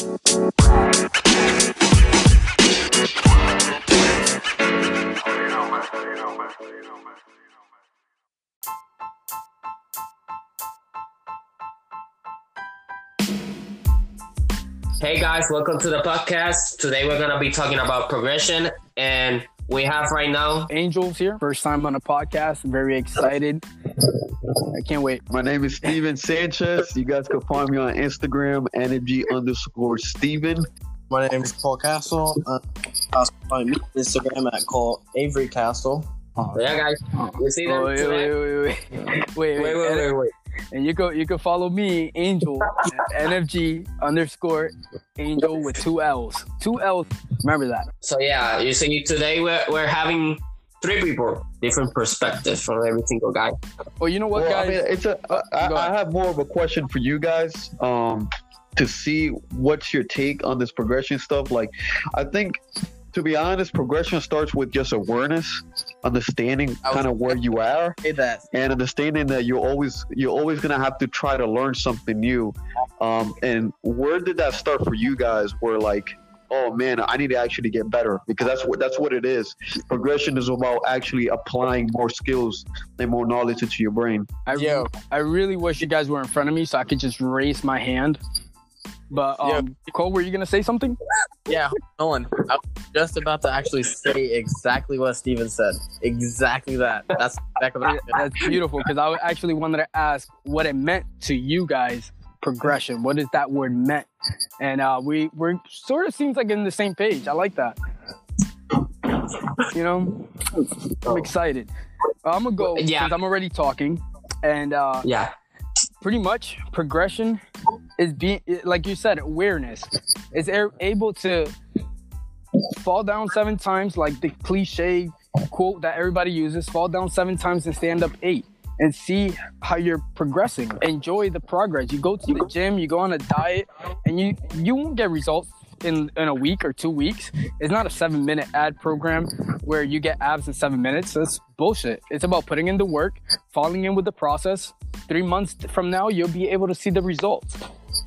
Hey guys, welcome to the podcast. Today we're gonna be talking about progression, and we have right now Angels here. First time on a podcast. I'm very excited. I can't wait. My name is Steven Sanchez. You guys can find me on Instagram, energy underscore Steven. My name is Paul Castle. Uh, also find me on Instagram at call Avery Castle. Yeah, guys, you see them Oh, wait, wait, wait, wait, wait, wait, Wait, wait, wait, wait. And you go, you can follow me, Angel, NFG underscore Angel with two L's. Two L's. Remember that. So yeah, you see, today we're we're having three people, different perspectives from every single guy. Well, you know what, Well, I guys? mean, it's a. I. I have more of a question for you guys. Um, to see what's your take on this progression stuff. Like, I think, to be honest, progression starts with just awareness, understanding kind of where you are, that. and understanding that you're always you're always gonna have to try to learn something new. Um, and where did that start for you guys? Where like, oh man, I need to actually get better because that's what that's what it is. Progression is about actually applying more skills and more knowledge into your brain. I, Yo. I really wish you guys were in front of me so I could just raise my hand. But um, Cole, were you gonna say something? Yeah, Nolan. I was just about to actually say exactly what Steven said. Exactly that. That's back of the That's beautiful because I actually wanted to ask what it meant to you guys. Progression. What does that word meant? And uh, we we're sort of seems like in the same page. I like that. You know, I'm excited. I'm gonna go Yeah. because I'm already talking, and uh, Yeah, pretty much progression is being like you said awareness. Is able to fall down seven times like the cliche quote that everybody uses fall down seven times and stand up eight and see how you're progressing. Enjoy the progress. You go to the gym you go on a diet and you you won't get results in, in a week or two weeks. It's not a seven minute ad program where you get abs in seven minutes. That's bullshit. It's about putting in the work falling in with the process. Three months from now you'll be able to see the results.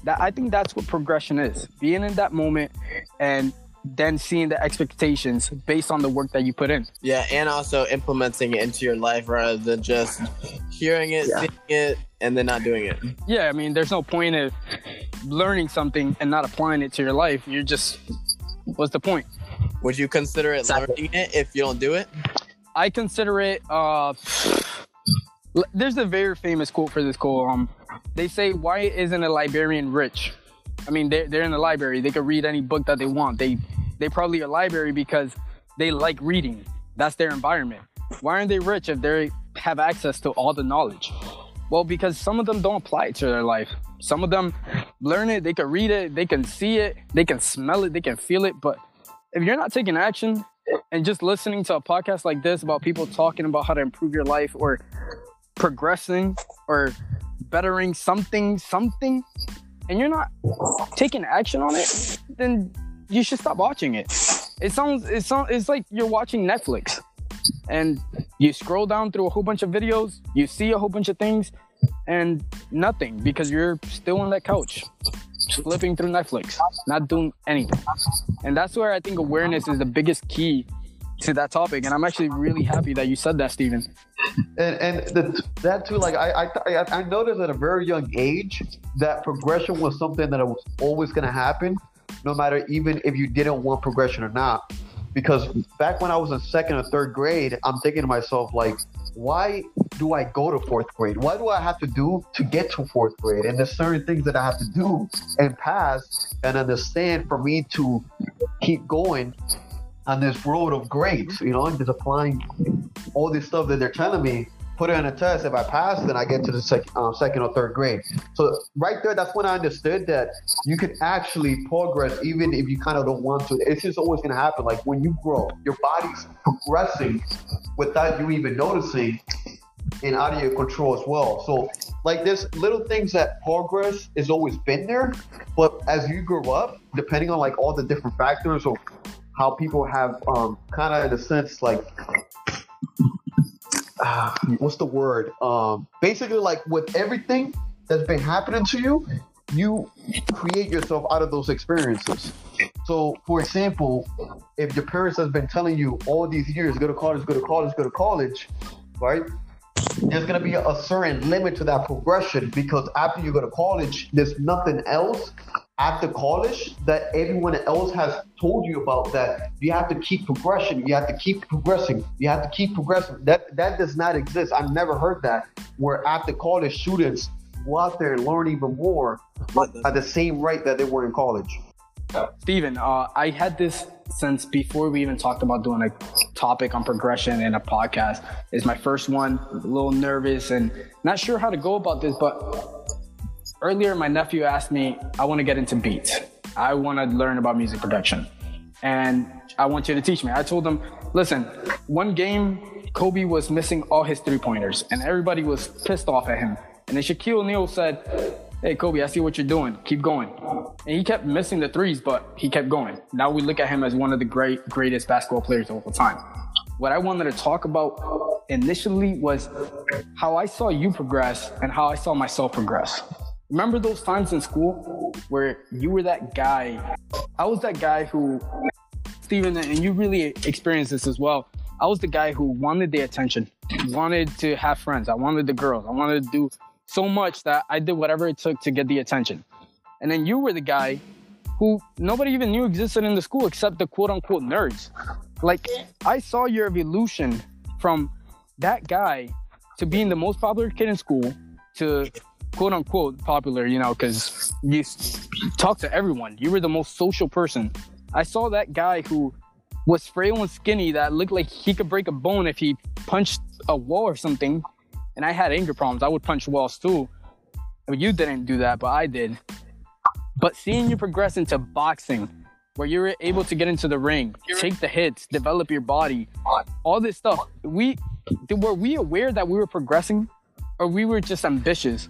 That i think that's what progression is. Being in that moment and then seeing the expectations based on the work that you put in. Yeah, and also implementing it into your life rather than just hearing it, Yeah. seeing it, and then not doing it. yeah i mean there's no point of learning something and not applying it to your life you're just what's the point? Would you consider it Exactly. learning it if you don't do it? i consider it uh there's a very famous quote for this quote um they say why isn't a librarian rich? I mean they're, they're in the library they could read any book that they want they they probably a library because they like reading that's their environment. Why aren't they rich if they have access to all the knowledge? Well because some of them don't apply it to their life some of them learn it they can read it they can see it they can smell it they can feel it but if you're not taking action and just listening to a podcast like this about people talking about how to improve your life or progressing or bettering something something and you're not taking action on it then you should stop watching it. It sounds it sounds it's like you're watching netflix and you scroll down through a whole bunch of videos you see a whole bunch of things and nothing because you're still on that couch flipping through netflix not doing anything and that's where i think awareness is the biggest key to that topic and i'm actually really happy that you said that Steven. and and the, that too like I, I i I noticed at a very young age that progression was something that was always going to happen no matter even if you didn't want progression or not because back when i was in second or third grade i'm thinking to myself like why do i go to fourth grade? Why do i have to do to get to fourth grade? And there's certain things that i have to do and pass and understand for me to keep going on this road of grades you know and just applying all this stuff that they're telling me, put it in a test. If I pass, then I get to the sec- um, second or third grade. So right there, that's when I understood that you can actually progress even if you kind of don't want to. It's just always going to happen. Like when you grow, your body's progressing without you even noticing and out of your control as well. So like there's little things that progress has always been there, but as you grow up, depending on like all the different factors of how people have um, kind of in a sense like ah, what's the word? Um, basically, like with everything that's been happening to you, you create yourself out of those experiences. So, for example, if your parents has been telling you all these years, go to college, go to college, go to college, right? There's gonna be a certain limit to that progression because after you go to college, there's nothing else after college that everyone else has told you about that. You have to keep progression you have to keep progressing. You have to keep progressing. That that does not exist. I've never heard that where after college students go out there and learn even more at the same rate that they were in college Steven, uh, I had this since before we even talked about doing a topic on progression in a podcast. It's my first one, a little nervous and not sure how to go about this, but earlier my nephew asked me, I want to get into beats. I want to learn about music production. And I want you to teach me. I told him, listen, one game, Kobe was missing all his three pointers and everybody was pissed off at him. And then Shaquille O'Neal said, Hey, Kobe, I see what you're doing. Keep going. And he kept missing the threes, but he kept going. Now we look at him as one of the great, greatest basketball players of all time. What I wanted to talk about initially was how I saw you progress and how I saw myself progress. Remember those times in school where you were that guy? I was that guy who, Steven, and you really experienced this as well. I was the guy who wanted the attention, wanted to have friends. I wanted the girls. I wanted to do so much that I did whatever it took to get the attention. And then you were the guy who nobody even knew existed in the school except the quote unquote nerds. Like, I saw your evolution from that guy to being the most popular kid in school to quote unquote popular, you know, because you talk to everyone. You were the most social person. I saw that guy who was frail and skinny that looked like he could break a bone if he punched a wall or something. And I had anger problems. I would punch walls too. I mean, you didn't do that, but I did. But seeing you progress into boxing, where you were able to get into the ring, take the hits, develop your body, all this stuff, we were we aware that we were progressing, or we were just ambitious?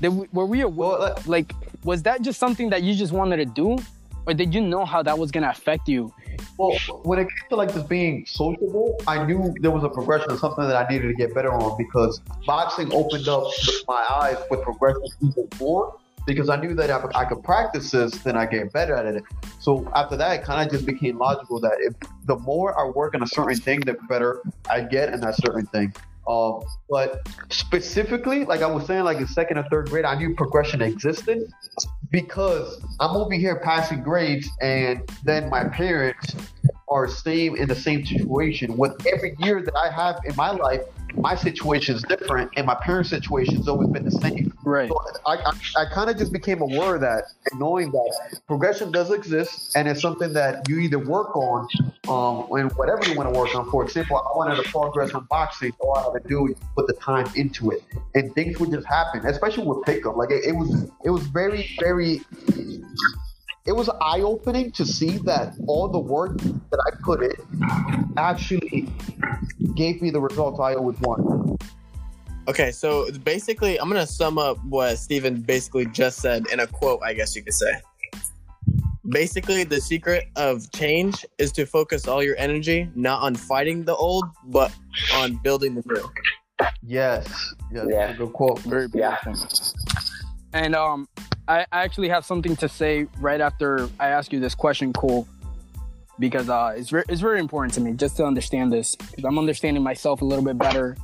Did we, were we aware, Well, uh, like was that just something that you just wanted to do, or did you know how that was gonna affect you? Well, when it came to like just being sociable, I knew there was a progression of something that I needed to get better on because boxing opened up my eyes with progression even more because I knew that if I could practice this, then I get better at it. So after that, it kind of just became logical that if the more I work on a certain thing, the better I get in that certain thing. Um, but specifically, like I was saying, like in second or third grade, I knew progression existed because I'm over here passing grades, and then my parents are same in the same situation. With every year that I have in my life, my situation is different, and my parents' situation has always been the same. Right. So I, I, I kind of just became aware of that, knowing that progression does exist, and it's something that you either work on, um, and whatever you want to work on. For example, I wanted to progress on boxing. All I had to do is put the time into it, and things would just happen. Especially with pickup, like it, it was, it was very, very. It was eye opening to see that all the work that I put in actually gave me the results I always wanted. Okay, so basically, I'm gonna sum up what Steven basically just said in a quote, I guess you could say. Basically, the secret of change is to focus all your energy not on fighting the old, but on building the new. Yes, yes, Yeah. that's a good quote. Very Yeah. And um, I, actually have something to say right after I ask you this question, Cole, because uh, it's re- it's very important to me just to understand this because I'm understanding myself a little bit better,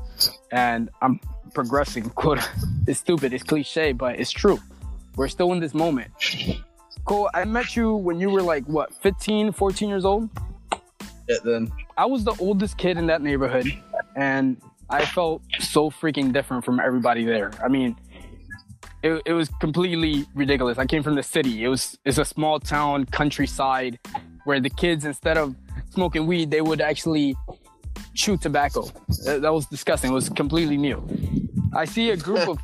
and I'm progressing. Quote, it's stupid, it's cliche, but it's true. We're still in this moment. Cole, I met you when you were like what, 15, 14 years old. Yeah, then I was the oldest kid in that neighborhood, and I felt so freaking different from everybody there. I mean, it, it was completely ridiculous. I came from the city. It was it's a small town, countryside, where the kids instead of smoking weed, they would actually chew tobacco. That, that was disgusting. It was completely new. I see a group of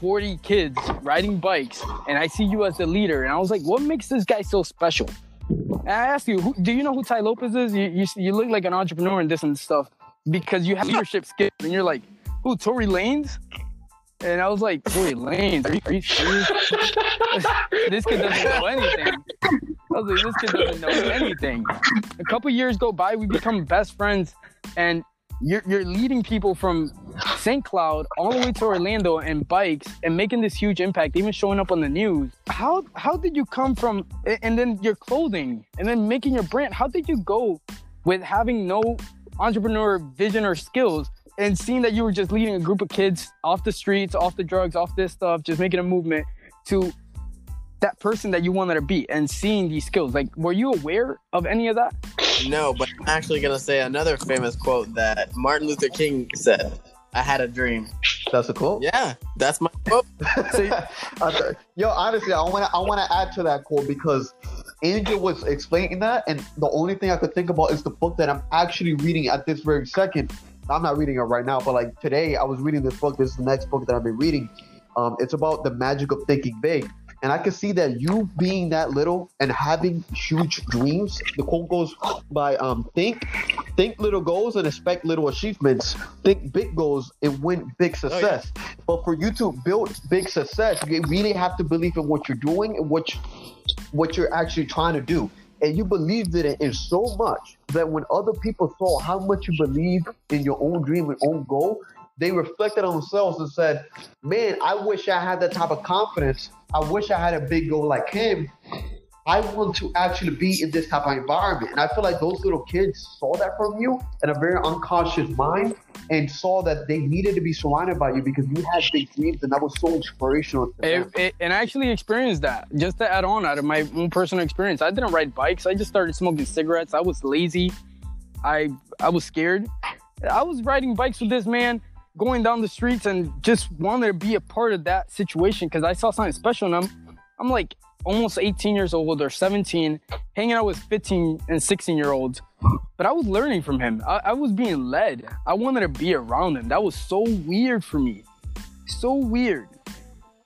40 kids riding bikes, and I see you as the leader, and I was like, what makes this guy so special? And I ask you, who, do you know who Tai Lopez is? You, you, you look like an entrepreneur and this and stuff because you have leadership skills. And you're like, who, Tory Lanez? And I was like, Tory Lanez, are you, are you serious? this kid doesn't know anything. I was like, this kid doesn't know anything. A couple years go by, we become best friends, and you're, you're leading people from St. Cloud all the way to Orlando and bikes and making this huge impact, even showing up on the news. How how did you come from and then your clothing and then making your brand? How did you go with having no entrepreneur vision or skills and seeing that you were just leading a group of kids off the streets, off the drugs, off this stuff, just making a movement to that person that you wanted to be and seeing these skills? Like, were you aware of any of that? No, but I'm actually gonna say another famous quote that Martin Luther King said. I had a dream. That's a quote. Yeah, that's my quote. Yo, honestly, I want to I want to add to that quote because Angel was explaining that, and the only thing I could think about is the book that I'm actually reading at this very second. I'm not reading it right now, but like today, I was reading this book. This is the next book that I've been reading. Um, it's about the magic of thinking big. And I can see that you being that little and having huge dreams. The quote goes by um, think, think little goals and expect little achievements. Think big goals and win big success. But for you to build big success, you really have to believe in what you're doing and what you, what you're actually trying to do. And you believed in it in so much that when other people saw how much you believed in your own dream and own goal, they reflected on themselves and said, Man, I wish I had that type of confidence. I wish I had a big goal like him. I want to actually be in this type of environment. And I feel like those little kids saw that from you in a very unconscious mind and saw that they needed to be surrounded by you because you had big dreams and that was so inspirational It, it, and I actually experienced that. Just to add on out of my own personal experience, I didn't ride bikes. I just started smoking cigarettes. I was lazy. I I was scared. I was riding bikes with this man, going down the streets, and just wanted to be a part of that situation because I saw something special in him. I'm like almost 18 years old or 17, hanging out with 15 and 16 year olds. But I was learning from him. I, I was being led. I wanted to be around him. That was so weird for me. So weird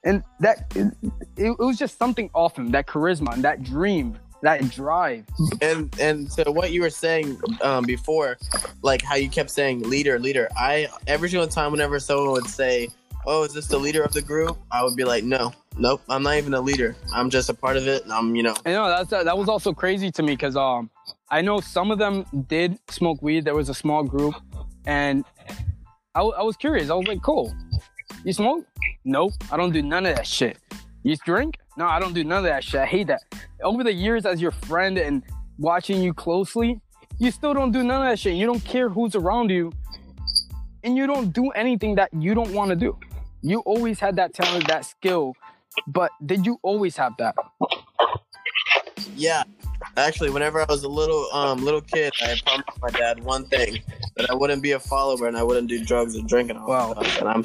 and that it, it was just something off him that charisma and that dream that drive and and to what you were saying um, before, like how you kept saying leader, leader. I every single time whenever someone would say, "Oh, is this the leader of the group?" I would be like, "No, nope, I'm not even a leader. I'm just a part of it. I'm, you know, you know that's that was also crazy to me because um i know some of them did smoke weed. There was a small group and I, I was curious. I was like cool. You smoke? Nope i don't do none of that shit. You drink? No i don't do none of that shit. I hate that. Over the years as your friend and watching you closely you still don't do none of that shit. You don't care who's around you and you don't do anything that you don't want to do you always had that talent that skill but did you always have that yeah. Actually, whenever I was a little um little kid, I promised my dad one thing that I wouldn't be a follower and I wouldn't do drugs or drinking. Wow. And I'm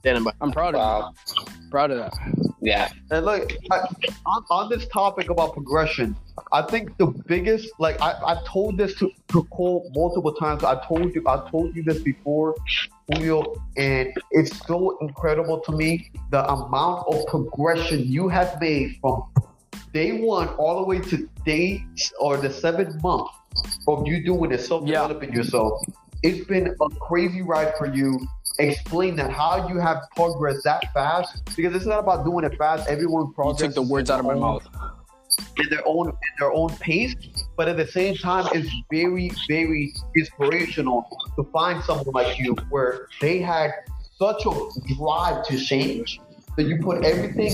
standing by. I'm proud of Wow. you. Proud of that. Yeah. And look, I, on, on this topic about progression, I think the biggest, like I, I've told this to, to Cole multiple times. I told you, I told you this before, Julio, and it's so incredible to me the amount of progression you have made from day one all the way to day or the seventh month of you doing this, self developing yourself. It's been a crazy ride for you. Explain that how you have progressed that fast because it's not about doing it fast. Everyone You took the words out of my mouth. in their own in their own pace, but at the same time, it's very very inspirational to find someone like you where they had such a drive to change that you put everything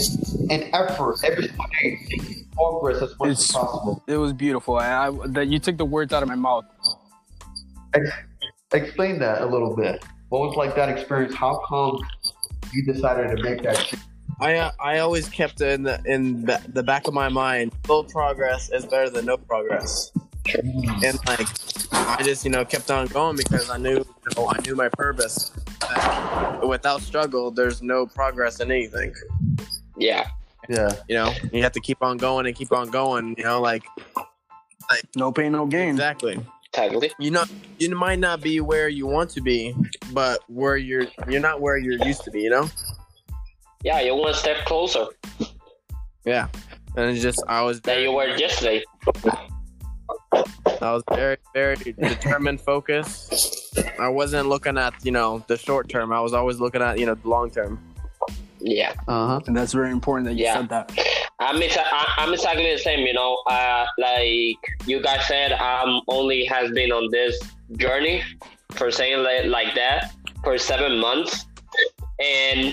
and effort every day to progress as much as possible. It was beautiful. I, that you took the words out of my mouth. Ex- explain that a little bit. What was like that experience? How come you decided to make that change? I uh, I always kept in the in the, the back of my mind, slow progress is better than no progress. And like, I just you know kept on going because I knew you know, I knew my purpose. Without struggle, there's no progress in anything. Yeah. Yeah. You know, you have to keep on going and keep on going. You know, like No pain, no gain. exactly. Totally. You know, you might not be where you want to be, but where you're you're not where you're used to be. You know. Yeah, you're one step closer Yeah. And it's just I was than very you were yesterday. I was very, very determined, focused. I wasn't looking at, you know, the short term. I was always looking at, you know, the long term. Yeah. Uh huh. And that's very important that you Yeah. said that. I'm exactly the same, you know. Uh, like you guys said, I'm only has been on this journey for saying like, like that. for seven months, and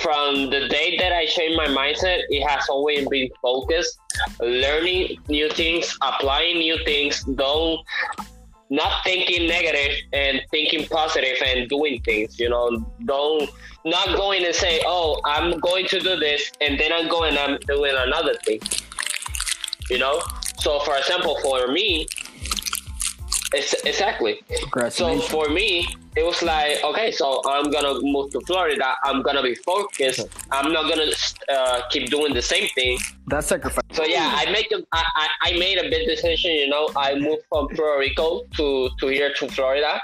from the day that I changed my mindset, it has always been focused, learning new things, applying new things. Don't not thinking negative and thinking positive and doing things. You know, don't not going and say, "Oh, I'm going to do this," and then I'm going I'm doing another thing. You know. So, for example, for me, it's exactly. So for me, it was like, okay, so I'm gonna move to Florida. I'm gonna be focused. I'm not gonna uh, keep doing the same thing. That's sacrifice. So yeah, I make a, I, I, I made a big decision. You know, I moved from Puerto Rico to to here to Florida.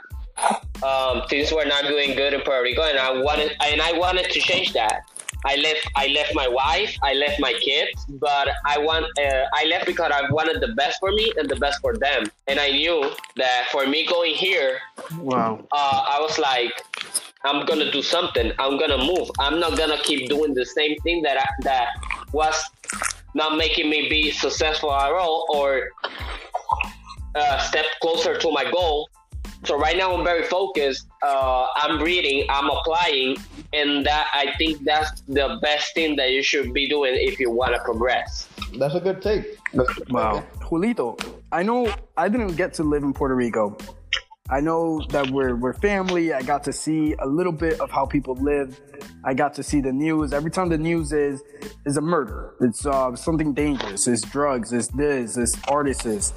Um, things were not doing good in Puerto Rico, and I wanted and I wanted to change that. I left I left my wife, I left my kids, but I want uh, I left because I wanted the best for me and the best for them. And I knew that for me going here, Wow. uh, I was like, I'm gonna do something. I'm gonna move. I'm not gonna keep doing the same thing that I, that was not making me be successful at all or uh, step closer to my goal. So right now I'm very focused. Uh, I'm reading. I'm applying, and that I think that's the best thing that you should be doing if you want to progress. That's a good take. That's Wow. take. Julito, I know I didn't get to live in Puerto Rico. I know that we're we're family. I got to see a little bit of how people live. I got to see the news. Every time the news is is a murder. It's uh, something dangerous. It's drugs. It's this. It's artists.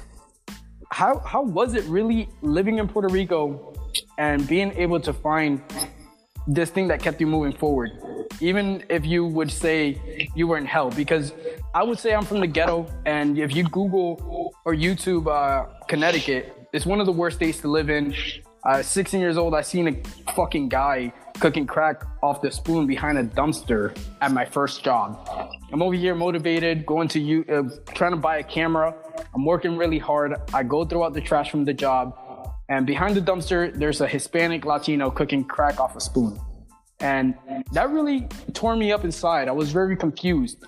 How how was it really living in Puerto Rico and being able to find this thing that kept you moving forward, even if you would say you were in hell. Because I would say I'm from the ghetto, and if you Google or YouTube uh, Connecticut, it's one of the worst states to live in. Uh, 16 years old, I seen a fucking guy cooking crack off the spoon behind a dumpster at my first job. I'm over here motivated, going to you, uh, trying to buy a camera. I'm working really hard. I go throw out the trash from the job. And behind the dumpster, there's a Hispanic Latino cooking crack off a spoon. And that really tore me up inside. I was very confused.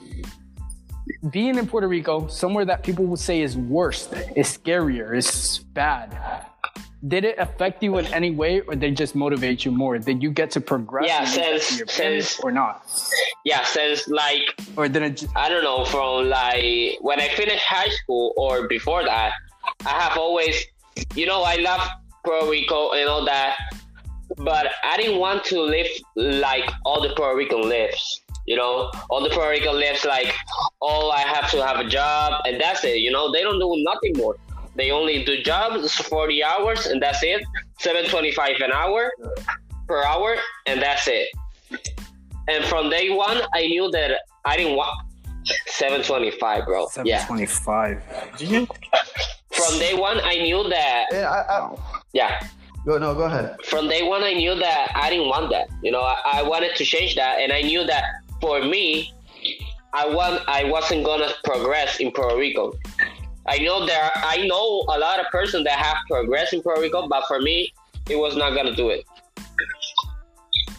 Being in Puerto Rico, somewhere that people would say is worse, is scarier, is bad. Did it affect you in any way, or did it just motivate you more? Did you get to progress Yeah, and get since- your plans since- or not? Yeah, since like Or did it just, I don't know, from like when I finished high school or before that, I have always, you know, I love Puerto Rico and all that, but I didn't want to live like all the Puerto Rican lives. You know, all the Puerto Rican lives like, oh, I have to have a job and that's it. You know, they don't do nothing more. They only do jobs 40 hours and that's it. 725 an hour per hour and that's it. And from day one, I knew that I didn't want 725, bro. 725. Yeah. 725? From day one, I knew that. Yeah, I, I, Yeah. go no, go ahead. From day one, I knew that I didn't want that. You know, I, I wanted to change that, and I knew that for me, I want I wasn't gonna progress in Puerto Rico. I know there. I know a lot of person that have progressed in Puerto Rico, but for me, it was not gonna do it.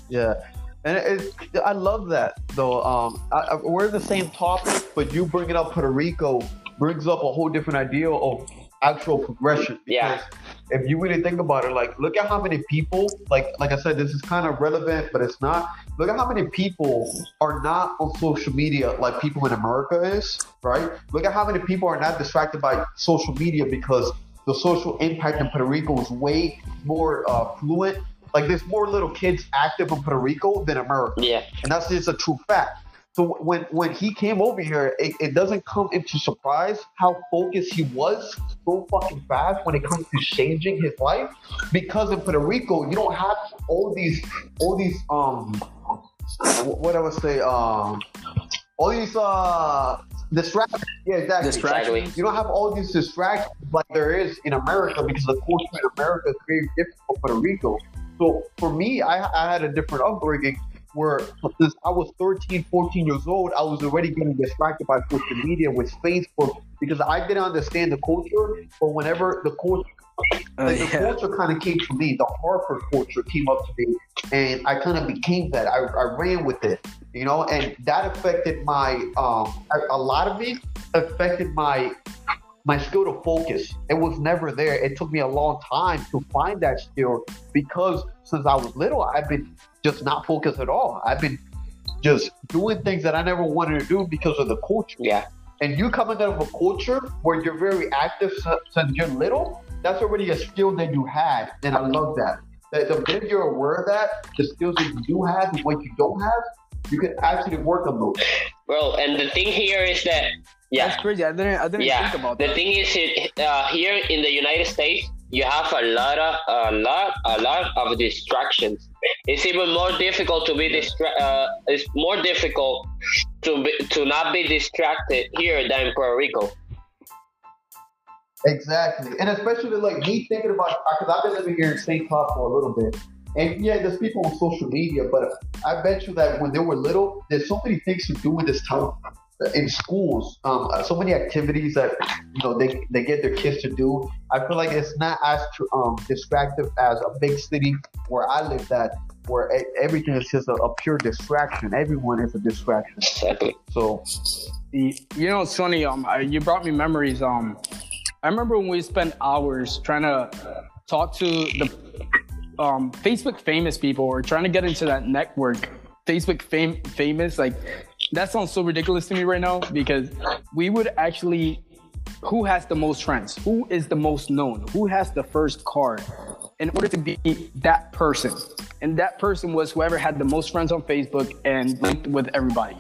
Yeah, and it, I love that though. Um, I, I, we're the same topic, but you bringing up Puerto Rico brings up a whole different idea of actual progression. Yeah. If you really think about it, like look at how many people, like like I said, this is kind of relevant, but it's not. Look at how many people are not on social media like people in America is, right? Look at how many people are not distracted by social media because the social impact in Puerto Rico is way more uh, fluent. Like there's more little kids active in Puerto Rico than America, Yeah. and that's just a true fact. So when when he came over here, it, it doesn't come into surprise how focused he was so fucking fast when it comes to changing his life. Because in Puerto Rico, you don't have all these all these um what I would say um all these uh distractions. Yeah, exactly. Distractions. You don't have all these distractions like there is in America because the culture in America is very different from Puerto Rico. So for me, I, I had a different upbringing where since I was 13, 14 years old, I was already getting distracted by social media with Facebook because I didn't understand the culture. But whenever the culture, Uh, like the culture kind of came to me, the Harper culture came up to me, and I kind of became that. I, I ran with it, you know, and that affected my um a, a lot of it affected my my skill to focus. It was never there. It took me a long time to find that skill because since I was little, I've been just not focused at all. I've been just doing things that I never wanted to do because of the culture. Yeah. And you coming out of a culture where you're very active since you're little, that's already a skill that you had. And I love that. That the minute you're aware of that, the skills that you do have and what you don't have, you can actually work on those. Well, and the thing here is that yeah, That's crazy. I didn't I didn't yeah. think about The thing is, it, uh, here in the United States, you have a lot of a lot a lot of distractions. It's even more difficult to be distra- uh, It's more difficult to be, to not be distracted here than in Puerto Rico. Exactly. And especially like me thinking about, because I've been living here in St. Cloud for a little bit. And yeah, there's people on social media, but I bet you that when they were little, there's so many things to do in this town. In schools, um, so many activities that you know they, they get their kids to do. I feel like it's not as um, distractive as a big city where I live at, where e- everything is just a, a pure distraction. Everyone is a distraction. Exactly. So You you know, it's funny. Um, I- you brought me memories. Um, I remember when we spent hours trying to talk to the um, Facebook famous people or trying to get into that network. Facebook fame famous, like that sounds so ridiculous to me right now because we would actually who has the most friends? Who is the most known? Who has the first card? In order to be that person. And that person was whoever had the most friends on Facebook and linked with everybody.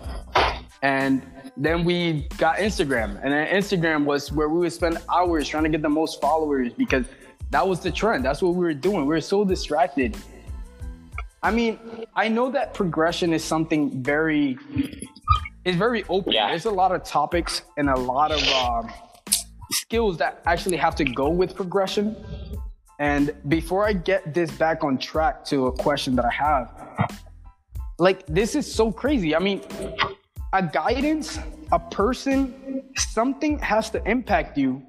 And then we got Instagram. And then Instagram was where we would spend hours trying to get the most followers because that was the trend. That's what we were doing. We were so distracted. I mean, I know that progression is something very it's very open. Yeah. There's a lot of topics and a lot of um, skills that actually have to go with progression. And before I get this back on track to a question that I have, like this is so crazy. I mean, a guidance, a person, something has to impact you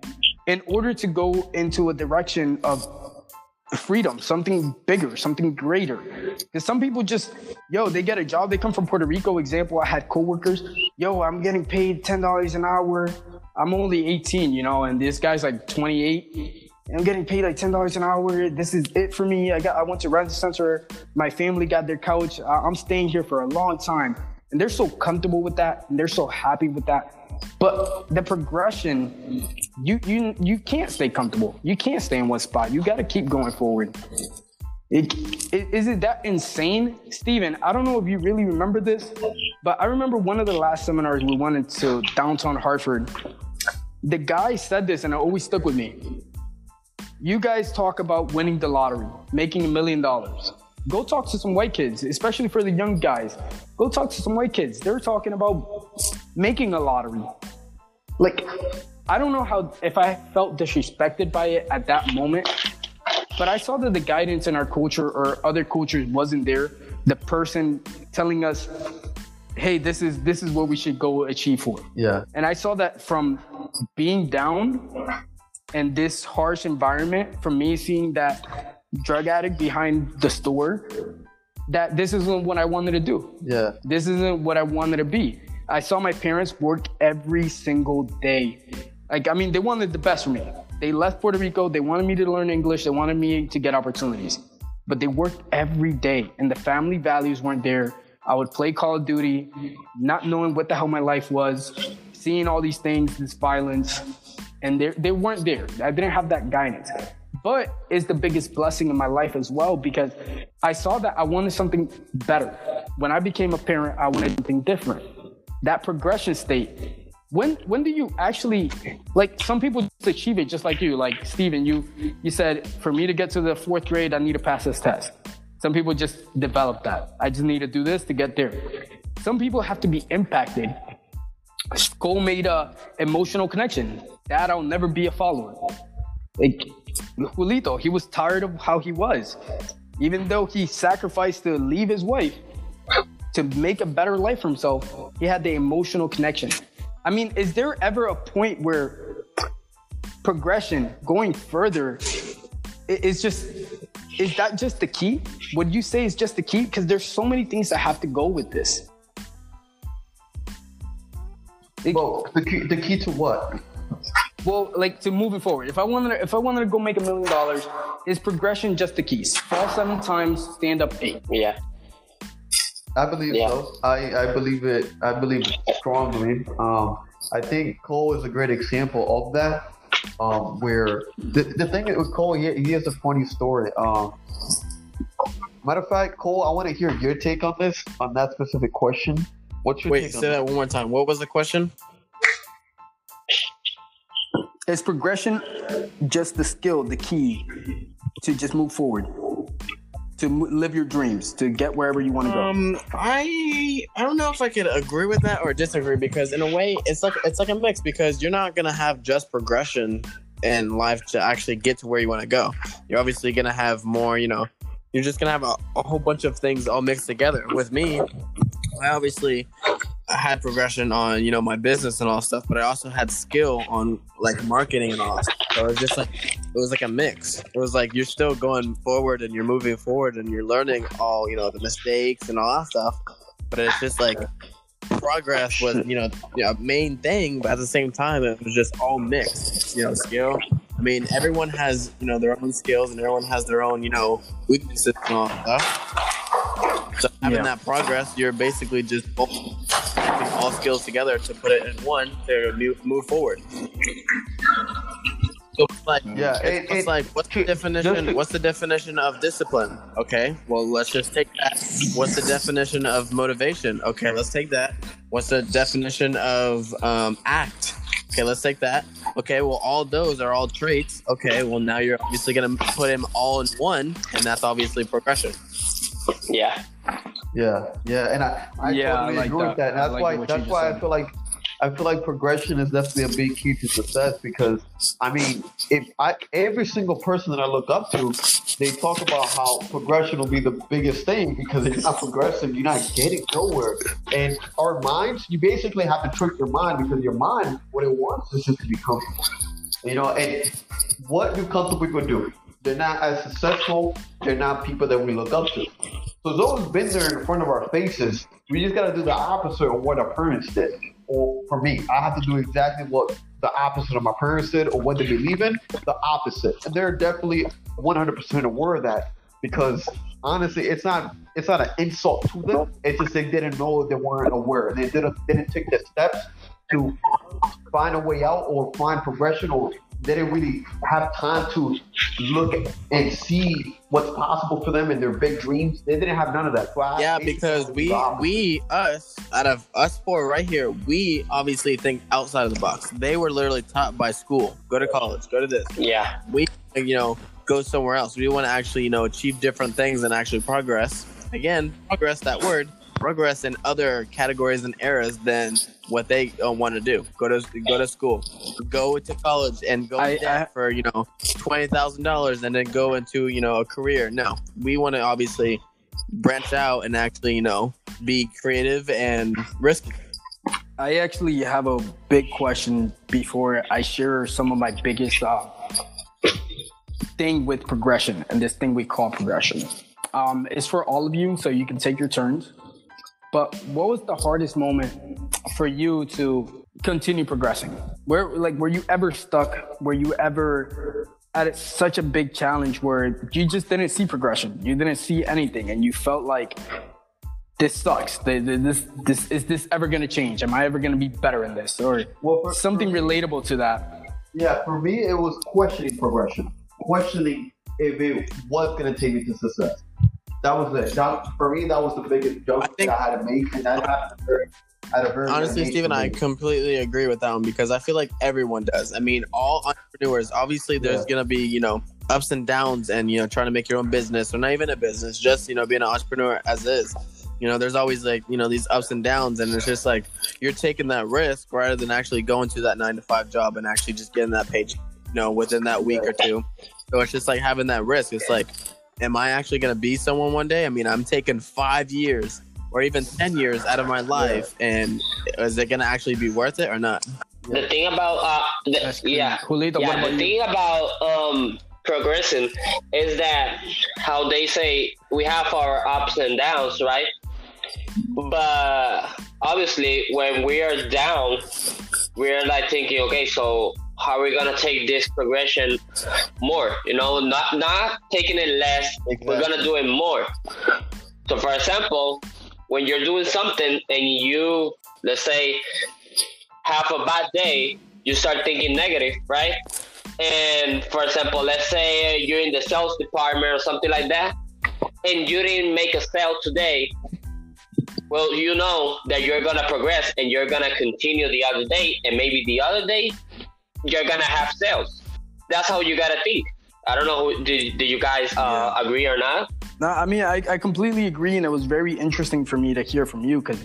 in order to go into a direction of freedom, something bigger, something greater. Because some people just, yo, they get a job. They come from Puerto Rico. Example, I had coworkers. Yo, I'm getting paid ten dollars an hour. I'm only 18, you know, and this guy's like 28. And I'm getting paid like ten dollars an hour. This is it for me. I got. I went to Rent Center. My family got their couch. I'm staying here for a long time, and they're so comfortable with that, and they're so happy with that. But the progression, you you you can't stay comfortable. You can't stay in one spot. You got to keep going forward. It, it, is it that insane, Steven? I don't know if you really remember this, but I remember one of the last seminars we went into downtown Hartford. The guy said this, and it always stuck with me. You guys talk about winning the lottery, making a million dollars. Go talk to some white kids, especially for the young guys. Go talk to some white kids. They're talking about making a lottery. Like, I don't know how if I felt disrespected by it at that moment, but I saw that the guidance in our culture or other cultures wasn't there. The person telling us, "Hey, this is this is what we should go achieve for." yeah, And I saw that from being down in this harsh environment, from me seeing that drug addict behind the store, that this isn't what I wanted to do. yeah. This isn't what I wanted to be. I saw my parents work every single day. Like, I mean, they wanted the best for me. They left Puerto Rico. They wanted me to learn English. They wanted me to get opportunities. But they worked every day, and the family values weren't there. I would play Call of Duty, not knowing what the hell my life was, seeing all these things, this violence, and they they weren't there. I didn't have that guidance. But it's the biggest blessing in my life as well because I saw that I wanted something better. When I became a parent, I wanted something different. That progression state. When when do you actually like some people just achieve it just like you, like Steven, you you said for me to get to the fourth grade, I need to pass this test. Some people just develop that. I just need to do this to get there. Some people have to be impacted. School made a emotional connection. Dad, I'll never be a follower. Like Julito, he was tired of how he was. Even though he sacrificed to leave his wife to make a better life for himself, he had the emotional connection. I mean, is there ever a point where progression, going further, is just is that just the key? Would you say it's just the key? Because there's so many things that have to go with this. Like, Well, the key, the key to what? Well, like to moving forward. If I wanted, to, if I wanted to go make a million dollars, is progression just the keys? Fall seven times, stand up eight. Yeah. I believe Yeah. so. I, I believe it. I believe strongly. Um, I think Cole is a great example of that. Um, where the, the thing with Cole, he, he has a funny story. Um, matter of fact, Cole, I want to hear your take on this, on that specific question. What's your Wait, take on say that one more time. What was the question? Is progression just the skill, the key to just move forward, to mo- live your dreams, to get wherever you want to go? Um, I I don't know if I could agree with that or disagree because in a way it's like it's like a mix because you're not gonna have just progression in life to actually get to where you want to go. You're obviously gonna have more, you know. You're just gonna have a, a whole bunch of things all mixed together. With me, I obviously had progression on you know my business and all stuff, but I also had skill on like marketing and all. Stuff. So it was just like it was like a mix. It was like you're still going forward and you're moving forward and you're learning all you know the mistakes and all that stuff. But it's just like progress was you know a main thing, but at the same time it was just all mixed. You know, skill. I mean, everyone has you know their own skills and everyone has their own you know weaknesses and all stuff. So having Yeah. that progress, you're basically just putting all skills together to put it in one to move, move forward. So it's like, Yeah, it's, it- it's it- like, what's the definition? to- what's the definition of discipline? Okay, well, let's just take that. What's the definition of motivation? Okay, let's take that. What's the definition of um, act? Okay, let's take that. Okay, well, all those are all traits. Okay, well, now you're obviously gonna put them all in one, and that's obviously progression. Yeah. Yeah, yeah, and I, I Yeah, I totally like agree with that. that. And that's like why that's just why I feel like I feel like progression is definitely a big key to success because I mean, if I every single person that I look up to, they talk about how progression will be the biggest thing because if you're not progressing, you're not getting nowhere. And our minds, you basically have to trick your mind because your mind, what it wants is just to be comfortable. You know, and what do comfortable people do? They're not as successful. They're not people that we look up to. So it's always been there in front of our faces. We just got to do the opposite of what our parents did. Or for me, I have to do exactly what the opposite of my parents did or what they believe in, the opposite. And they're definitely 100% aware of that because honestly, it's not it's not an insult to them. It's just they didn't know they weren't aware. They didn't didn't take the steps to find a way out or find progression or they didn't really have time to look and see what's possible for them and their big dreams. They didn't have none of that. So I Yeah, because we the we us out of us four right here, we obviously think outside of the box. They were literally taught by school. Go to college. Go to this. Yeah. We you know go somewhere else. We want to actually you know achieve different things and actually progress. Again, progress. That word progress in other categories and eras than what they uh, want to do. Go to go to school, go to college, and go I- I- for you know twenty thousand dollars, and then go into you know a career. No, we want to obviously branch out and actually you know be creative and risky. I actually have a big question before I share some of my biggest uh, thing with progression and this thing we call progression. Um, it's for all of you, so you can take your turns. But what was the hardest moment for you to continue progressing? Where, like, were you ever stuck? Were you ever at such a big challenge where you just didn't see progression? You didn't see anything, and you felt like this sucks. Th- th- This, this, is this ever going to change? Am I ever going to be better in this? Or Well, for- something relatable to that? Yeah, for me, it was questioning progression, questioning if it was going to take me to success. That was it. That, for me, that was the biggest joke I think- that I had to make, and that happened very, at a very Honestly, Steven, I completely agree with that one because I feel like everyone does. I mean, all entrepreneurs, obviously, there's Yeah. to be, you know, ups and downs and, you know, trying to make your own business or not even a business, just, you know, being an entrepreneur as is. You know, there's always like, you know, these ups and downs. And it's just like you're taking that risk rather than actually going to that nine to five job and actually just getting that paycheck, you know, within that week or two. So it's just like having that risk. It's like, am I actually going to be someone one day? I mean, I'm taking five years or even 10 years out of my life. And is it going to actually be worth it or not? The thing about uh, the, yeah, Julito, yeah. about The you? thing about um progressing is that how they say we have our ups and downs, right? But obviously, when we are down, we're like thinking, okay, so how we're gonna take this progression more. You know, not not taking it less. We're gonna do it more. So, for example, when you're doing something and you, let's say, have a bad day, you start thinking negative, right? And for example, let's say you're in the sales department or something like that, and you didn't make a sale today. Well, you know that you're gonna progress and you're gonna continue the other day, and maybe the other day you're gonna have sales. That's how you gotta think. I don't know. Did, did you guys uh, agree or not? No, I mean I, I completely agree, and it was very interesting for me to hear from you because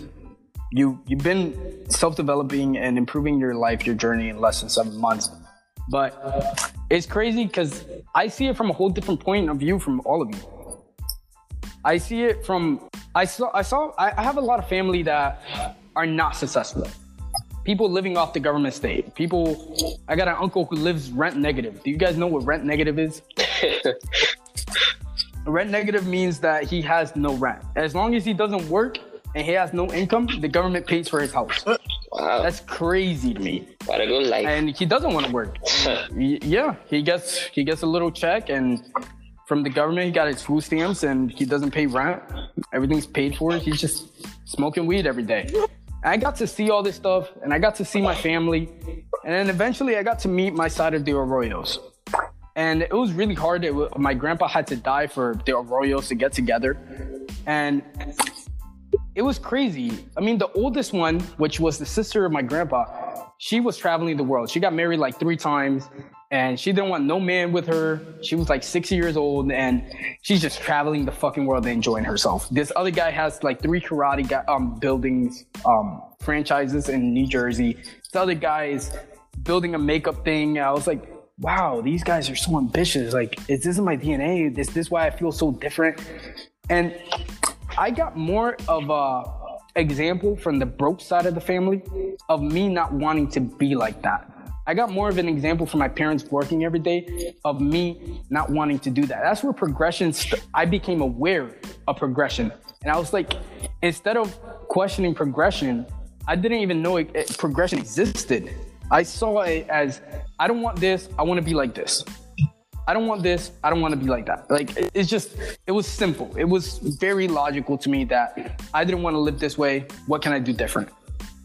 you you've been self-developing and improving your life, your journey in less than seven months. But it's crazy because I see it from a whole different point of view from all of you. I see it from I saw I saw I have a lot of family that are not successful. People living off the government state. People I got an uncle who lives rent negative. Do you guys know what rent negative is? Rent negative means that he has no rent. As long as he doesn't work and he has no income, the government pays for his house. Wow, That's crazy to me. what a good life. And he doesn't want to work. Yeah, he gets he gets a little check and from the government he got his food stamps and he doesn't pay rent. Everything's paid for. He's just smoking weed every day. And I got to see all this stuff and I got to see my family. And then eventually I got to meet my side of the Arroyos. And it was really hard. It wa- my grandpa had to die for the Arroyos to get together. And it was crazy. I mean, the oldest one, which was the sister of my grandpa, she was traveling the world. She got married like three times and she didn't want no man with her. She was like 60 years old and she's just traveling the fucking world and enjoying herself. This other guy has like three karate ga- um, buildings, um, franchises in New Jersey. This other guy is building a makeup thing. I was like, wow, these guys are so ambitious. Like, is this in my DNA? This is this why I feel so different? And I got more of a example from the broke side of the family of me not wanting to be like that. I got more of an example from my parents working every day of me not wanting to do that. That's where progression, st- I became aware of progression. And I was like, instead of questioning progression, I didn't even know it, it- progression existed. I saw it as, I don't want this, I want to be like this. I don't want this. I don't want to be like that. Like it- it's just, it was simple. It was very logical to me that I didn't want to live this way. What can I do different?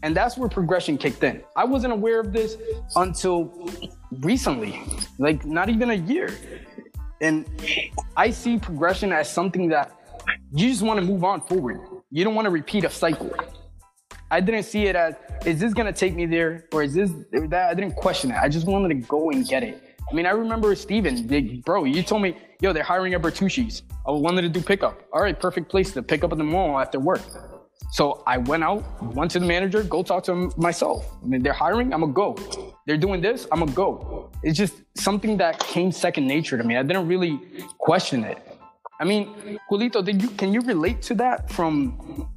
And that's where progression kicked in. I wasn't aware of this until recently, like not even a year. And I see progression as something that you just want to move on forward. You don't want to repeat a cycle. I didn't see it as, is this gonna take me there or is this or that? I didn't question it. I just wanted to go and get it. I mean, I remember Steven, bro, you told me, yo, they're hiring at Bertucci's. I wanted to do pickup. All right, perfect place to pick up at the mall after work. So I went out, went to the manager, go talk to him myself. I mean, they're hiring, I'm gonna go. They're doing this, I'm gonna go. It's just something that came second nature to me. I didn't really question it. I mean, Julito, did you can you relate to that from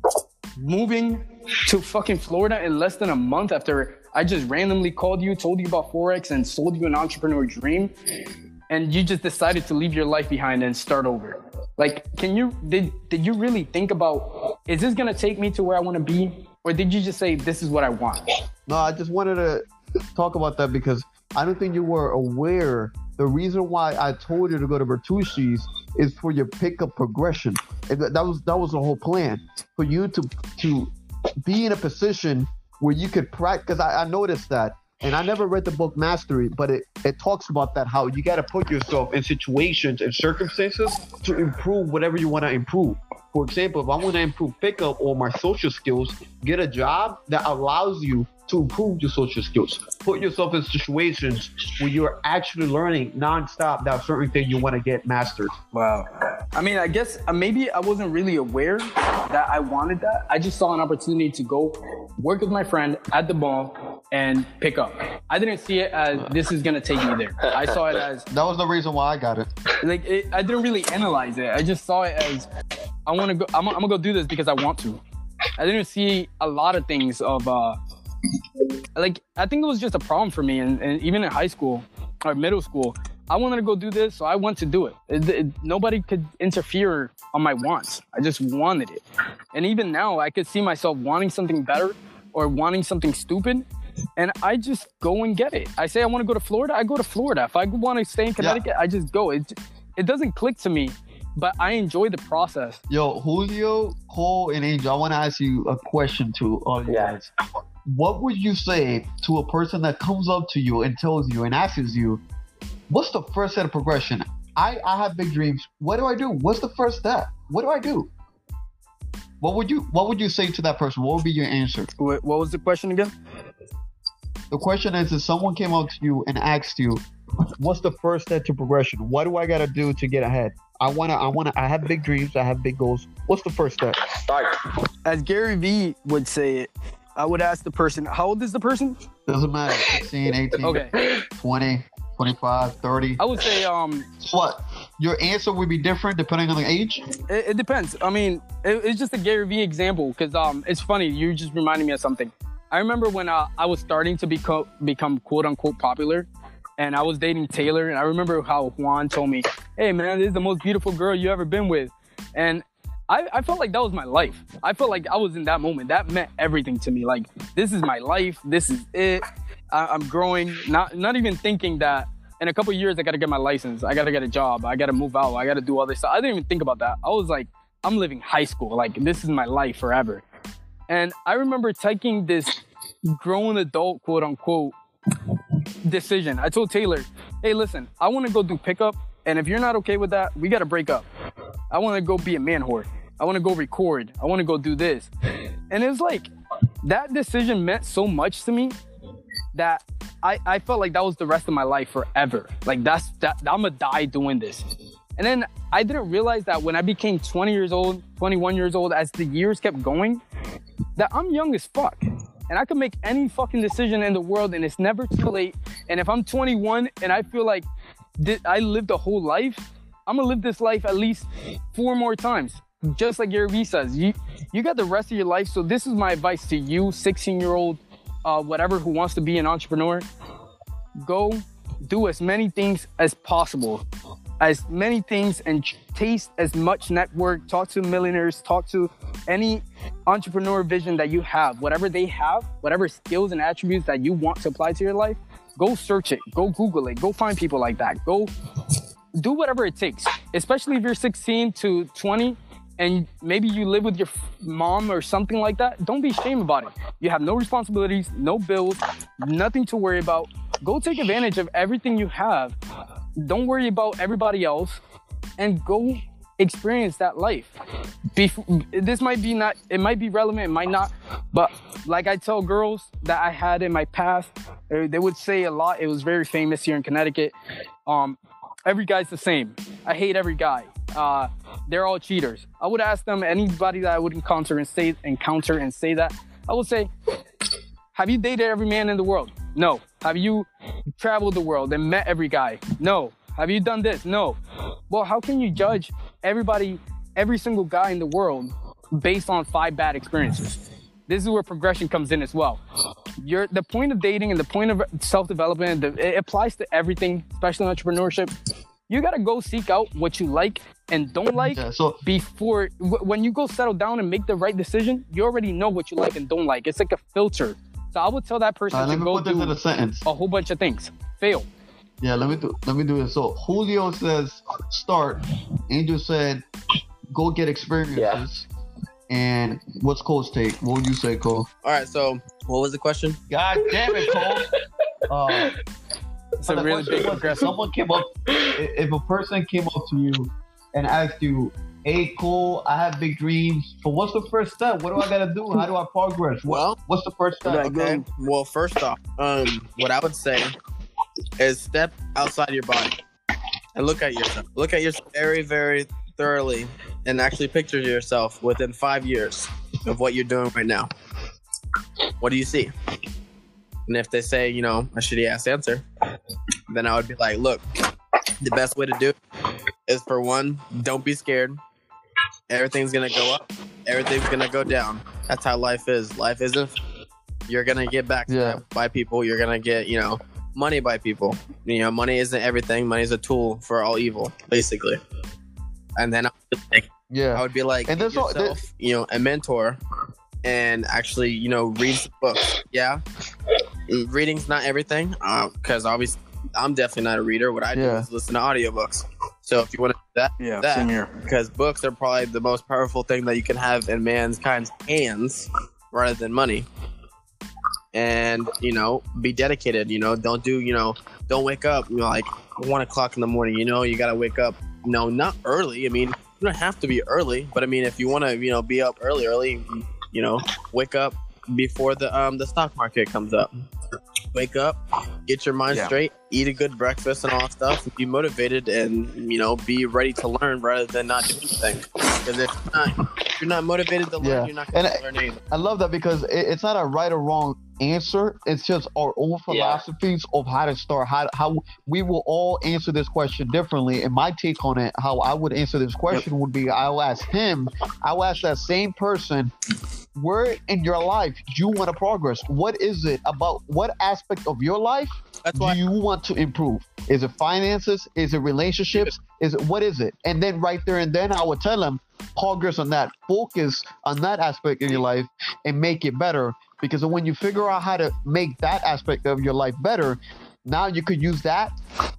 moving to fucking Florida in less than a month after I just randomly called you, told you about Forex, and sold you an entrepreneur dream, and you just decided to leave your life behind and start over. Like, can you did did you really think about is this gonna take me to where I want to be, or did you just say this is what I want? No, I just wanted to talk about that because I don't think you were aware. The reason why I told you to go to Bertucci's is for your pickup progression. And That was that was the whole plan for you to to be in a position where you could practice. Because I, I noticed that, and I never read the book Mastery, but it it talks about that how you got to put yourself in situations and circumstances to improve whatever you want to improve. For example, if I want to improve pickup or my social skills, get a job that allows you to improve your social skills. Put yourself in situations where you're actually learning nonstop that certain thing you want to get mastered. Wow. I mean, I guess uh, maybe I wasn't really aware that I wanted that. I just saw an opportunity to go work with my friend at the mall and pick up. I didn't see it as this is gonna take me there. I saw it as That was the reason why I got it. like it, I didn't really analyze it. I just saw it as I want to go. I'm, I'm gonna go do this because I want to. I didn't see a lot of things of uh like I think it was just a problem for me, and, and even in high school or middle school, I wanted to go do this, so I went to do it. It- it- Nobody could interfere on my wants. I just wanted it, and even now, I could see myself wanting something better or wanting something stupid, and I just go and get it. I say I want to go to Florida, I go to Florida. If I want to stay in Connecticut, I just go. It it doesn't click to me, but I enjoy the process. Yo, Julio, Cole, and Angel, I want to ask you a question to all you Yeah. guys. What would you say to a person that comes up to you and tells you and asks you, "What's the first step of progression?" I I have big dreams. What do I do? What's the first step? What do I do? What would you What would you say to that person? What would be your answer? What, what was the question again? The question is: If someone came up to you and asked you, "What's the first step to progression? What do I got to do to get ahead?" I wanna, I wanna, I have big dreams. I have big goals. What's the first step? Start. As Gary Vee would say it, I would ask the person, how old is the person? Doesn't matter. 16, 18, Okay. 20, 25, 30. I would say um What? Your answer would be different depending on the age? It, it depends. I mean, it, it's just a Gary Vee example because um, it's funny. You just reminded me of something. I remember when uh, I was starting to become become quote unquote popular, and I was dating Taylor, and I remember how Juan told me, "Hey man, this is the most beautiful girl you ever been with," and I, I felt like that was my life. I felt like I was in that moment. That meant everything to me. Like this is my life. This is it. I, I'm growing. Not not even thinking that in a couple years I gotta get my license. I gotta get a job. I gotta move out. I gotta do all this stuff. I didn't even think about that. I was like, I'm living high school. Like this is my life forever. And I remember taking this grown adult quote unquote decision. I told Taylor, hey, listen, I want to go do pickup, and if you're not okay with that, we gotta break up. I want to go be a man whore. I want to go record. I want to go do this. And it was like that decision meant so much to me that I, I felt like that was the rest of my life forever. Like that's that I'm gonna die doing this. And then I didn't realize that when I became 20 years old, 21 years old, as the years kept going, that I'm young as fuck. And I can make any fucking decision in the world and it's never too late. And if I'm 21 and I feel like thi- I lived a whole life, I'm gonna live this life at least four more times. Just like Gary Vee says, you you got the rest of your life. So this is my advice to you, 16 year old, uh, whatever who wants to be an entrepreneur. Go do as many things as possible, as many things, and taste as much network. Talk to millionaires. Talk to any entrepreneur vision that you have, whatever they have, whatever skills and attributes that you want to apply to your life. Go search it. Go Google it. Go find people like that. Go do whatever it takes, especially if you're 16 to 20 and maybe you live with your mom or something like that. Don't be ashamed about it. You have no responsibilities, no bills, nothing to worry about. Go take advantage of everything you have. Don't worry about everybody else and go experience that life. Bef- this might be not, it might be relevant, it might not, but like I tell girls that I had in my past, they would say a lot. It was very famous here in Connecticut. Um, every guy's the same. I hate every guy. Uh, they're all cheaters. I would ask them anybody that I would encounter and say encounter and say that. I would say, have you dated every man in the world? No. Have you traveled the world and met every guy? No. Have you done this? No. Well, how can you judge everybody, every single guy in the world based on five bad experiences? This is where progression comes in as well. The point of dating and the point of self-development, it applies to everything, especially entrepreneurship. You gotta go seek out what you like and don't like Yeah. So before wh- when you go settle down and make the right decision. You already know what you like and don't like. It's like a filter. So I would tell that person uh, to go put this do a sentence. a whole bunch of things. Fail. Yeah, let me do let me do this. So Julio says start. Angel said go get experiences. And what's Cole's take? What would you say, Cole? All right. So, what was the question? God damn it, Cole. Uh, It's a really big was, if someone came up, i- if a person came up to you and asked you, "Hey, Cole, I have big dreams. But what's the first step? What do I gotta do? How do I progress? Well, what's the first step?" Okay. Well, first off, um, what I would say is step outside your body and look at yourself. Look at yourself very, very thoroughly, and actually picture yourself within five years of what you're doing right now. What do you see? And if they say, you know, a shitty ass answer, then I would be like, look, the best way to do it is for one, don't be scared. Everything's gonna go up. Everything's gonna go down. That's how life is. Life isn't. You're gonna get back Yeah. by people. You're gonna get, you know, money by people. You know, money isn't everything. Money is a tool for all evil, basically. And then I would, like, I would be like, And there's all- yourself, you know, a mentor, and actually, you know, read books. Yeah, reading's not everything uh, because obviously I'm definitely not a reader. What I do Yeah. is listen to audiobooks. So if you want to do that, Yeah, that same here. because books are probably the most powerful thing that you can have in mankind's hands rather than money. And you know, be dedicated. You know, don't do. You know, don't wake up. You know, like one o'clock in the morning. You know, you gotta wake up. No, not early. I mean, you don't have to be early, but I mean, if you want to, you know, be up early, early, you know, wake up before the um the stock market comes up. Wake up, get your mind Yeah. straight, eat a good breakfast and all that stuff, be motivated, and you know, be ready to learn rather than not do anything. Because if you're not, if you're not motivated to learn, Yeah. you're not going to learn anything. I love that because it, it's not a right or wrong answer. It's just our own Yeah. philosophies of how to start. How how we will all answer this question differently. And my take on it, how I would answer this question would be: I'll ask him. I'll ask that same person. Where in your life do you want to progress? What is it about? What aspect of your life That's do why you want to improve? Is it finances? Is it relationships? Is it what is it? And then right there and then I would tell him progress on that, focus on that aspect of your life and make it better. Because when you figure out how to make that aspect of your life better, now you could use that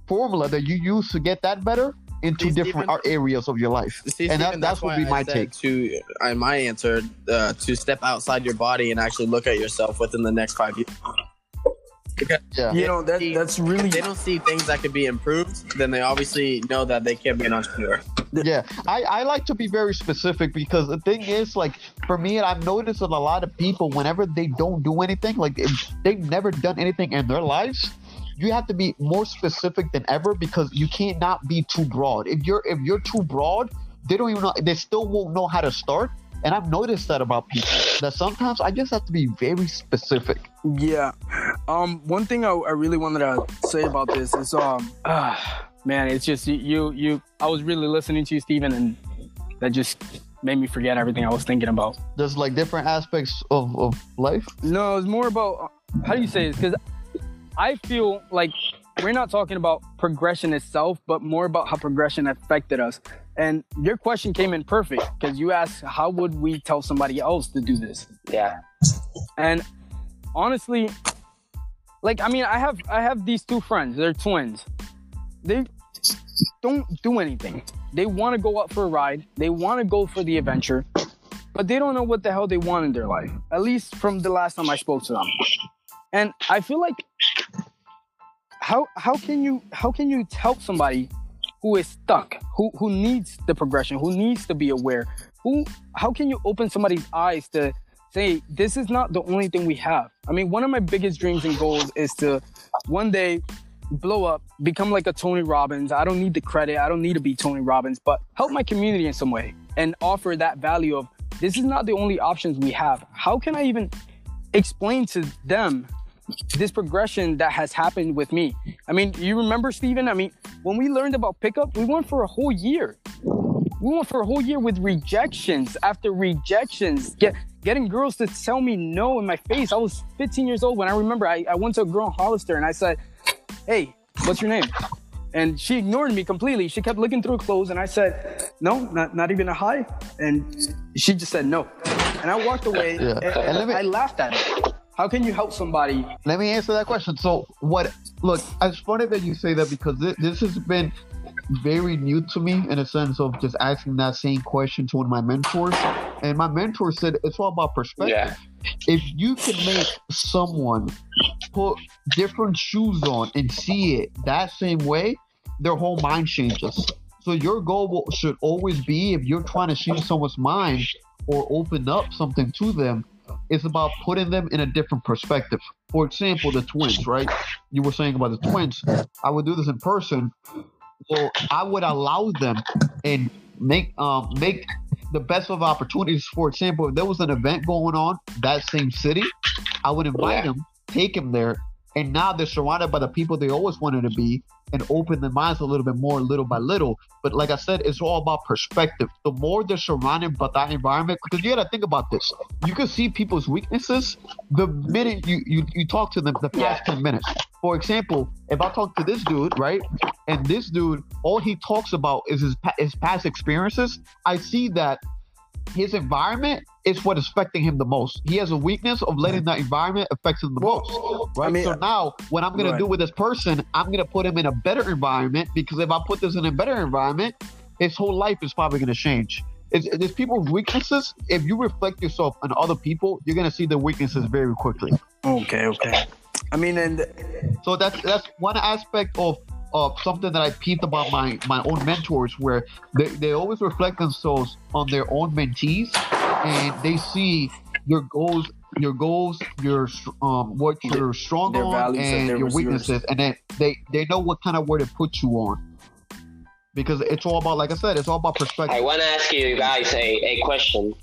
formula that you use to get that better into See, different Stephen- areas of your life. See, and that- that's would be I my take. To uh, my answer, uh, to step outside your body and actually look at yourself within the next five years. Yeah. You know that See, that's really If they don't see things that could be improved, then they obviously know that they can't be an entrepreneur. Yeah, I, I like to be very specific because the thing is, like, for me, I've noticed that a lot of people, whenever they don't do anything, like, they've never done anything in their lives, you have to be more specific than ever because you can't not be too broad. If you're if you're too broad, they don't even know. They still won't know how to start. And I've noticed that about people that sometimes I just have to be very specific. Yeah. Um, one thing I, I really wanted to say about this is, um, ah, man, it's just you, you, you. I was really listening to you, Steven, and that just made me forget everything I was thinking about. There's like different aspects of, of life. No, it's more about how do you say this? Because I feel like we're not talking about progression itself, but more about how progression affected us. And your question came in perfect because you asked, how would we tell somebody else to do this? Yeah. And honestly, like I mean, I have I have these two friends. They're twins. They don't do anything. They want to go out for a ride. They want to go for the adventure, but they don't know what the hell they want in their life. At least from the last time I spoke to them. And I feel like how how can you how can you help somebody who is stuck, who who needs the progression, who needs to be aware? Who how can you open somebody's eyes to say this is not the only thing we have. I mean, one of my biggest dreams and goals is to one day blow up, become like a Tony Robbins. I don't need the credit. I don't need to be Tony Robbins, but help my community in some way and offer that value of this is not the only options we have. How can I even explain to them this progression that has happened with me? I mean, you remember Steven? I mean, when we learned about pickup, we went for a whole year. We went for a whole year with rejections after rejections. Get getting girls to tell me no in my face. I was 15 years old when I remember I, I went to a girl in Hollister and I said, Hey, what's your name? And she ignored me completely. She kept looking through her clothes and I said, No, not, not even a hi. And she just said no. And I walked away Yeah. and, And let me- I laughed at it. How can you help somebody? Let me answer that question. So, what? Look, it's funny that you say that because this, this has been very new to me in a sense of just asking that same question to one of my mentors. And my mentor said it's all about perspective. Yeah. If you can make someone put different shoes on and see it that same way, their whole mind changes. So your goal should always be if you're trying to change someone's mind or open up something to them, it's about putting them in a different perspective. For example, the twins, right? You were saying about the twins. I would do this in person. Well, I would allow them and make um make the best of opportunities. For example, if there was an event going on that same city, I would invite Yeah. them, take them there, and now they're surrounded by the people they always wanted to be, and open their minds a little bit more, little by little. But like I said, it's all about perspective. The more they're surrounded by that environment, because you got to think about this. You can see people's weaknesses the minute you you, you talk to them the past Yeah. ten minutes. For example, if I talk to this dude, right, and this dude, all he talks about is his his past experiences. I see that his environment is what is affecting him the most. He has a weakness of letting that environment affect him the most. Right. I mean, so now, what I'm gonna Right. do with this person, I'm gonna put him in a better environment because if I put this in a better environment, his whole life is probably gonna change. It's, there's people's weaknesses. If you reflect yourself on other people, you're gonna see their weaknesses very quickly. Okay, okay. I mean, and So that's that's one aspect of of something that I peeped about my my own mentors, where they, they always reflect themselves on their own mentees, and they see your goals, your goals, your um what you're strong their on, and and your reserves. weaknesses, and then they they know what kind of word to put you on. Because it's all about, like I said, it's all about perspective. I want to ask you guys a, a question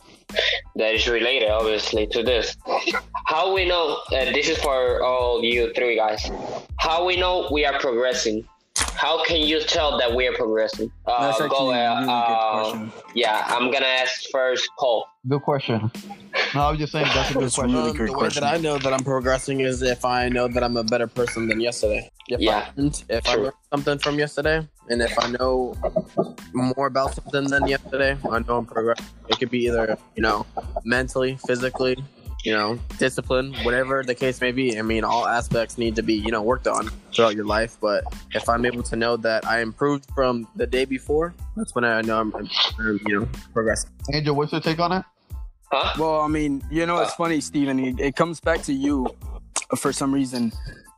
that is related, obviously, to this. How we know, uh, this is for all you three guys, how we know we are progressing? How can you tell that we are progressing? Uh, that's actually go, a uh, really good uh, question. Yeah, I'm gonna ask first Paul. Good question. No, I was just saying that's a good That's question. really good the way that I know that I'm progressing is if I know that I'm a better person than yesterday. If Yeah. I, learned- if I learned something from yesterday, and if I know more about something than yesterday, I know I'm progressing. It could be either you know mentally, physically, you know, discipline, whatever the case may be. I mean, all aspects need to be you know worked on throughout your life. But if I'm able to know that I improved from the day before, that's when I know I'm, I'm you know progressing. Angel, what's your take on it? Huh? Well, I mean, you know, it's funny, Steven. It, it comes back to you for some reason,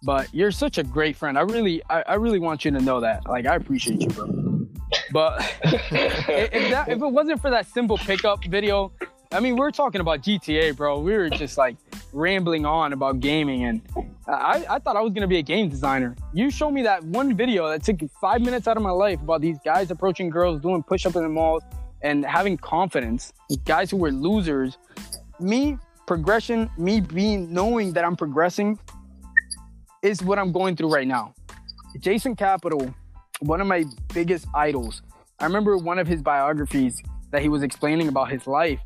but you're such a great friend. I really, I, I really want you to know that. Like, I appreciate you, bro. But if, if that, if it wasn't for that simple pickup video, I mean, we are talking about GTA, bro. We were just like rambling on about gaming, and I, I thought I was gonna be a game designer. You showed me that one video that took five minutes out of my life about these guys approaching girls, doing push-up in the malls, and having confidence. Guys who were losers. Me progression, me being knowing that I'm progressing, is what I'm going through right now. Jason Capital, one of my biggest idols. I remember one of his biographies that he was explaining about his life.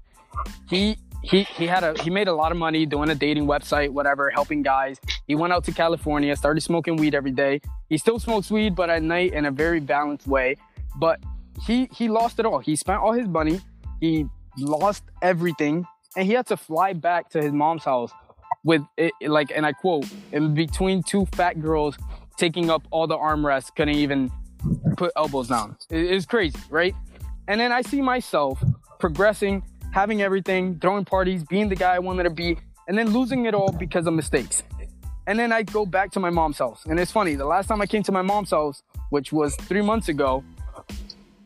He he he had a he made a lot of money doing a dating website, whatever, helping guys. He went out to California, started smoking weed every day. He still smokes weed, but at night in a very balanced way. But he he lost it all. He spent all his money. He lost everything, and he had to fly back to his mom's house with it, like, and I quote, in between two fat girls taking up all the armrests, couldn't even put elbows down. It, it's crazy, right? And then I see myself progressing, having everything, throwing parties, being the guy I wanted to be, and then losing it all because of mistakes. And then I go back to my mom's house. And it's funny, the last time I came to my mom's house, which was three months ago,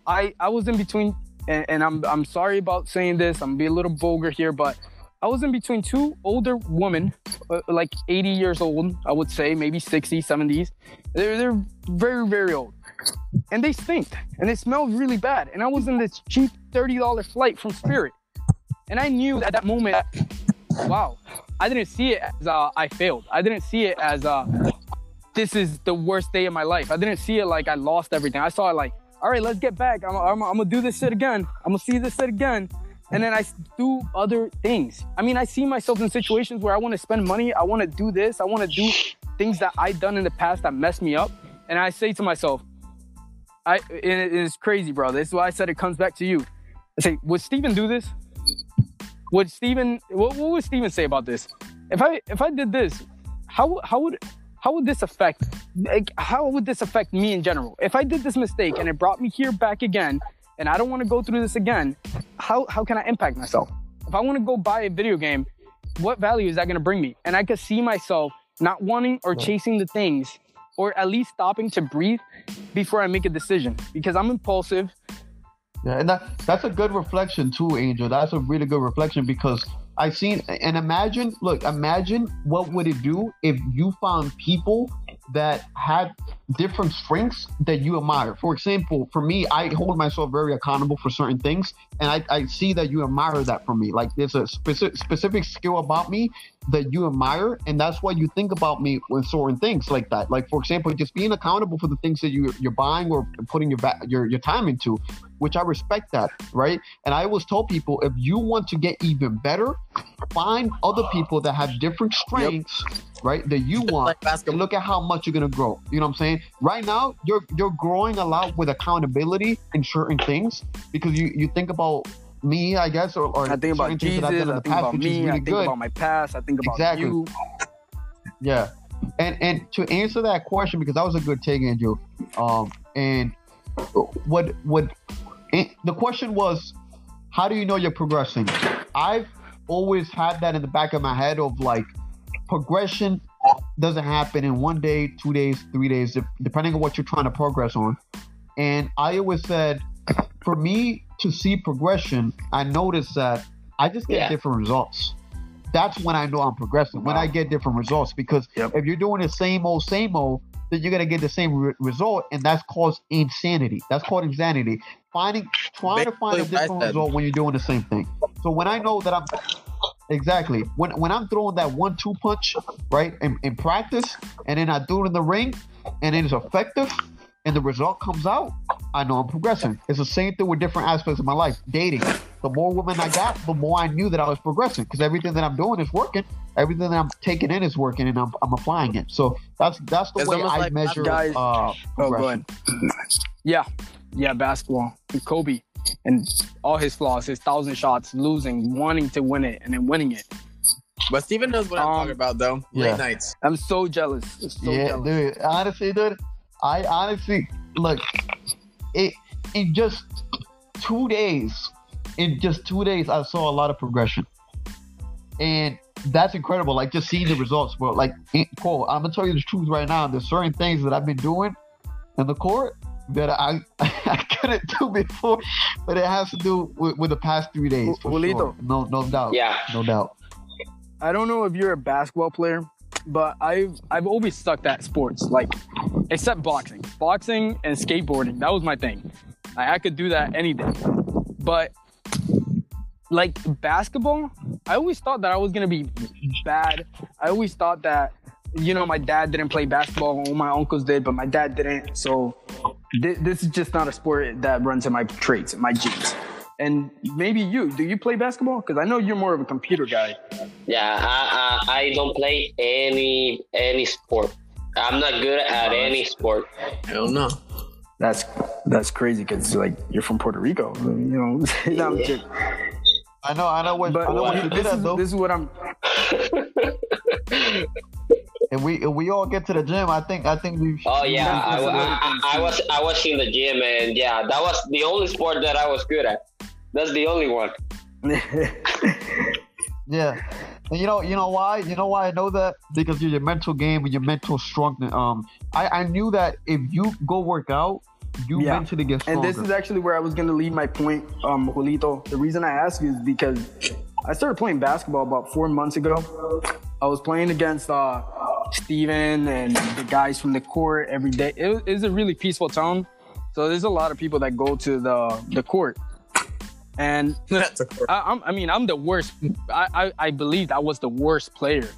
I, I was in between, and, and I'm, I'm sorry about saying this, I'm be a little vulgar here, but I was in between two older women, uh, like 80 years old, I would say, maybe 60, 70s. They're, they're very, very old. And they stink and they smell really bad. And I was in this cheap $30 flight from Spirit. And I knew at that moment, wow, I didn't see it as uh, I failed. I didn't see it as uh, this is the worst day of my life. I didn't see it like I lost everything. I saw it like, all right, let's get back. I'm, I'm, I'm gonna do this shit again. I'm gonna see this shit again. And then I do other things. I mean, I see myself in situations where I wanna spend money. I wanna do this. I wanna do things that I've done in the past that messed me up. And I say to myself, I, it is crazy, bro. This is why I said it comes back to you. I say, would Steven do this? Would Steven, what, what would Steven say about this? If I, if I did this, how, how would, how would this affect, like, how would this affect me in general? If I did this mistake and it brought me here back again, and I don't want to go through this again, how, how can I impact myself? If I want to go buy a video game, what value is that going to bring me? And I could see myself not wanting or chasing the things, or at least stopping to breathe before I make a decision because I'm impulsive. Yeah, and that that's a good reflection too, Angel. That's a really good reflection because I've seen and imagine, look, imagine what would it do if you found people that had different strengths that you admire. For example, for me, I hold myself very accountable for certain things, and I, I see that you admire that from me. Like there's a specific specific skill about me that you admire, and that's why you think about me when certain things like that. Like for example, just being accountable for the things that you you're buying or putting your your your time into, which I respect that, right? And I always tell people if you want to get even better, find other people that have different strengths, right? That you want, Like and look at how much you're gonna grow. You know what I'm saying? Right now, you're you're growing a lot with accountability in certain things because you you think about me, I guess, or, or I think about Jesus. I done in the think past, about me. really I think good. about my past. I think about Exactly. you. Yeah, and and to answer that question because that was a good take, Andrew. Um, and what what eh, the question was, how do you know you're progressing? I've always had that in the back of my head of like progression doesn't happen in one day, two days, three days, depending on what you're trying to progress on. And I always said, for me to see progression, I notice that I just get Yeah. different results. That's when I know I'm progressing. When I get different results, because Yep. if you're doing the same old, same old, then you're gonna get the same re- result, and that's called insanity. That's called insanity. Finding, trying to find a Basically different result when you're doing the same thing. So when I know that I'm exactly when when I'm throwing that one-two punch, right, in, in practice, and then I do it in the ring, and it is effective, and the result comes out, I know I'm progressing. It's the same thing with different aspects of my life. Dating. The more women I got, the more I knew that I was progressing because everything that I'm doing is working. Everything that I'm taking in is working, and I'm, I'm applying it. So that's that's the It's way I like measure guys- uh, Oh, go progression. ahead. Yeah, yeah, basketball. And Kobe and all his flaws, his thousand shots, losing, wanting to win it, and then winning it. But Steven knows what I'm Um, talking about, though. Late yeah. nights. I'm so jealous. So yeah, jealous. dude. Honestly, dude, I honestly look. It in just two days, in just two days, I saw a lot of progression, and that's incredible. Like just seeing the results, bro. Like, it- Cole, I'm gonna tell you the truth right now. There's certain things that I've been doing in the court that I I couldn't do before, but it has to do with, with the past three days. For Julito. sure. No, no doubt. Yeah. no doubt. I don't know if you're a basketball player, but I've I've always sucked at sports, like except boxing. Boxing and skateboarding, that was my thing. I, could do that any day. But like basketball, I always thought that I was gonna be bad. I always thought that you know my dad didn't play basketball, all my uncles did, but my dad didn't. So thi- this is just not a sport that runs in my traits, my genes. And maybe you, do you play basketball? Because I know you're more of a computer guy. Yeah, I, I I don't play any any sport. I'm not good at any sport. Hell no. That's that's crazy because like you're from Puerto Rico, you know. No, I'm kidding. I know. I know what. but I know what you this, did at is, though. this is what I'm. If we if we all get to the gym, I think I think we. Oh yeah, Yeah, I, I, I, I was I was in the gym and yeah, that was the only sport that I was good at. That's the only one. Yeah, and you know, you know why? You know why I know that because you're your mental game and your mental strength. Um, I I knew that if you go work out, you Yeah. mentally get stronger. and this is actually where I was gonna lead my point, um, Julito. The reason I ask you is because I started playing basketball about four months ago. I was playing against uh, Steven and the guys from the court every day. It, was- it's a really peaceful town, so there's a lot of people that go to the the court. And I, I'm, I mean, I'm the worst. I, I, I believed I was the worst player.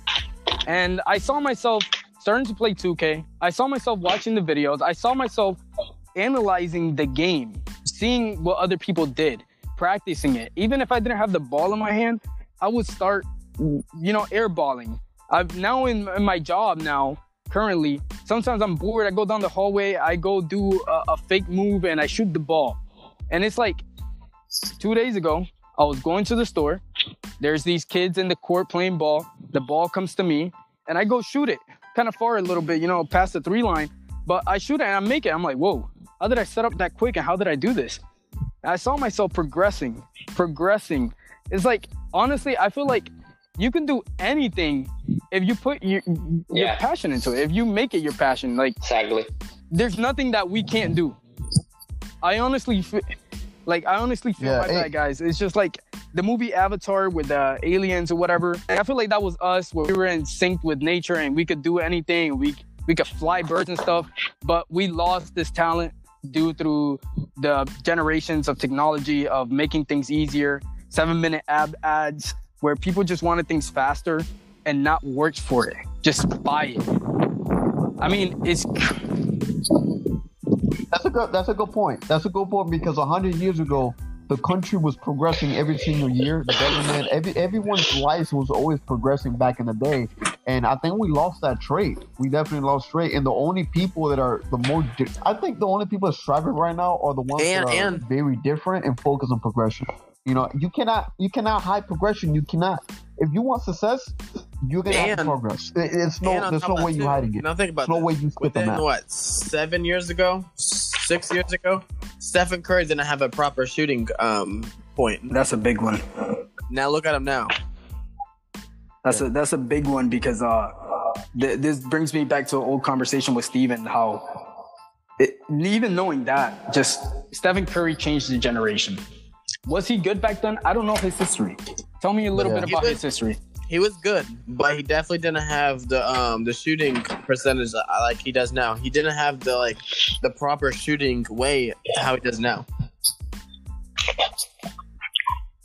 And I saw myself starting to play 2K. I saw myself watching the videos. I saw myself analyzing the game, seeing what other people did, practicing it. Even if I didn't have the ball in my hand, I would start, you know, airballing. I've now in, in my job now, currently, sometimes I'm bored. I go down the hallway, I go do a, a fake move, and I shoot the ball. And it's like, two days ago, I was going to the store. There's these kids in the court playing ball. The ball comes to me, and I go shoot it kind of far a little bit, you know, past the three line. But I shoot it and I make it. I'm like, whoa, how did I set up that quick and how did I do this? And I saw myself progressing, progressing. It's like, honestly, I feel like you can do anything if you put your, your Yeah. passion into it. If you make it your passion, like Exactly. there's nothing that we can't do. I honestly, like, I honestly feel Yeah, like that, guys. It's just like the movie Avatar with the aliens or whatever. I feel like that was us, where we were in sync with nature and we could do anything. We we could fly birds and stuff, but we lost this talent due through the generations of technology of making things easier. Seven minute ab ads where people just wanted things faster and not work for it, just buy it. I mean, it's That's a good. That's a good point. That's a good point because hundred years ago, the country was progressing every single year. The government, every everyone's life was always progressing back in the day, and I think we lost that trait. We definitely lost trait. And the only people that are the more, di- I think the only people that striving right now are the ones And- that are and- very different and focus on progression. You know, you cannot you cannot hide progression. You cannot. If you want success, you're gonna have to progress. It's no there's no way you too, hiding it. Now think about There's no way you skip the Within map. what seven years ago, six years ago, Stephen Curry didn't have a proper shooting um, point. That's a big one. Now look at him now. That's a that's a big one because uh, th- this brings me back to an old conversation with Steven how it, even knowing that just Stephen Curry changed the generation. Was he good back then? I don't know his history. Tell me a little Yeah. bit about was- his history. He was good, but he definitely didn't have the um the shooting percentage uh, like he does now. He didn't have the like the proper shooting way how he does now.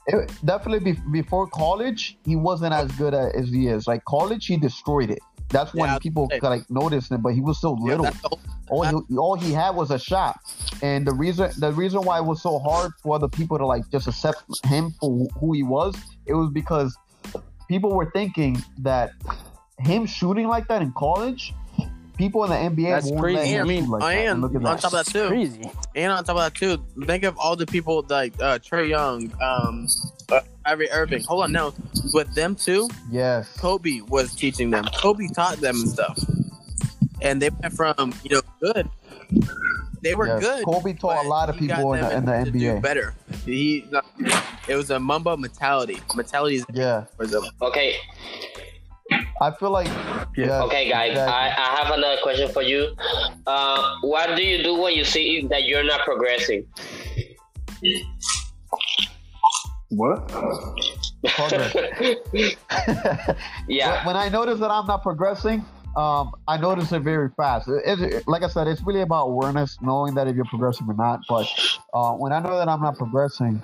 It- definitely be, before college, he wasn't as good as he is. Like college, he destroyed it. That's when Yeah, people okay. like noticed him, but he was so little. whole- all he, all he had was a shot, and the reason the reason why it was so hard for other people to like just accept him for who he was, it was because people were thinking that him shooting like that in college, people in the NBA That's crazy. let him I mean, shoot like that. and look at on that. top of that too, Crazy. and on top of that too, think of all the people like uh, Trae Young, um, uh, Kyrie Irving. Hold on, now with them too, yes, Kobe was teaching them. Kobe taught them and stuff, and they went from you know good. They were yes. good. Kobe taught a lot of people in the, in the to do NBA. better. He, it was a Mamba mentality. Mentality is Yeah. Okay, I feel like yeah. okay, guys. exactly. I, I have another question for you. Uh, what do you do when you see that you're not progressing? What? Progress. yeah. when I notice that I'm not progressing, um, I notice it very fast. It, it- like I said, it's really about awareness, knowing that if you're progressing or not. But uh, when I know that I'm not progressing,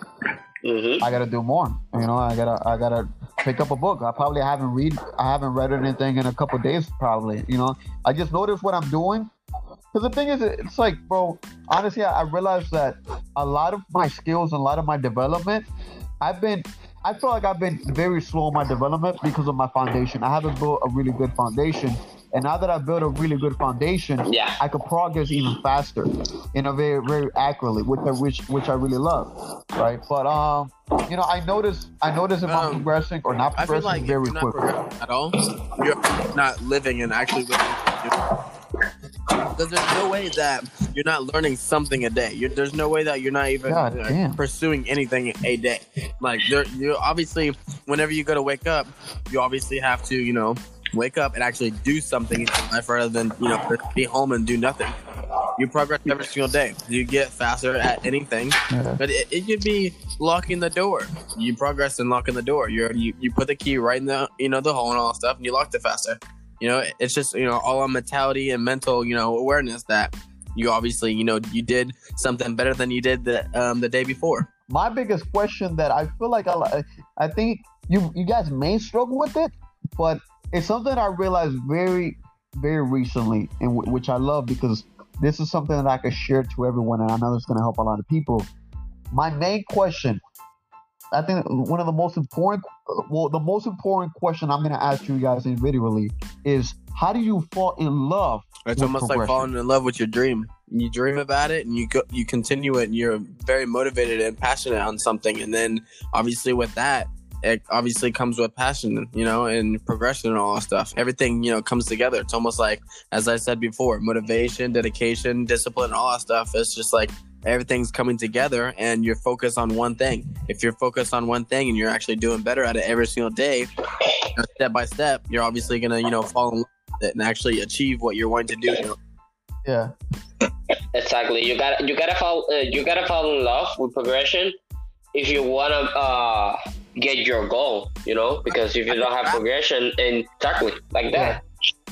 hmm I gotta do more. You know, I gotta I gotta pick up a book. I probably haven't read I haven't read anything in a couple days. Probably, you know, I just notice what I'm doing. Because the thing is, it's like, bro, honestly, I, I realized that a lot of my skills and a lot of my development, I've been, I feel like I've been very slow in my development because of my foundation. I haven't built a really good foundation. And now that I've built a really good foundation, Yeah. I can progress even faster in a very, very accurately, which I which which I really love, right? But um, you know, I notice I notice if I'm Um, progressing or not I feel progressing like if very you're not quickly. at all, you're not living and actually living. Because there's no way that you're not learning something a day. You're, there's no way that you're not even God uh, pursuing anything a day. Like there, you obviously, whenever you go to wake up, you obviously have to, you know, wake up and actually do something in your life rather than you know be home and do nothing. You progress every single day. You get faster at anything. Yeah. But it, it could be locking the door. You progress in locking the door. You're, you you put the key right in the you know the hole and all that stuff, and you locked it faster. You know, it's just you know all on mentality and mental you know awareness that you obviously you know you did something better than you did the um the day before. My biggest question that I feel like I, I think you you guys may struggle with it, but it's something I realized very very recently, and w- which I love because this is something that I could share to everyone, and I know it's going to help a lot of people. My main question, I think one of the most important, well, the most important question I'm going to ask you guys individually is how do you fall in love? It's almost like falling in love with your dream. You dream about it and you go you continue it and you're very motivated and passionate on something and then obviously with that it obviously comes with passion, you know, and progression and all that stuff. Everything, you know, comes together. It's almost like, as I said before, motivation, dedication, discipline, all that stuff. It's just like everything's coming together and you're focused on one thing. If you're focused on one thing and you're actually doing better at it every single day, you know, step by step, you're obviously gonna, you know, fall in love with it and actually achieve what you're wanting to do. You know? Yeah, Exactly. You got you gotta fall uh, you gotta fall in love with progression if you wanna uh get your goal. You know, because if you don't have progression, and exactly like that.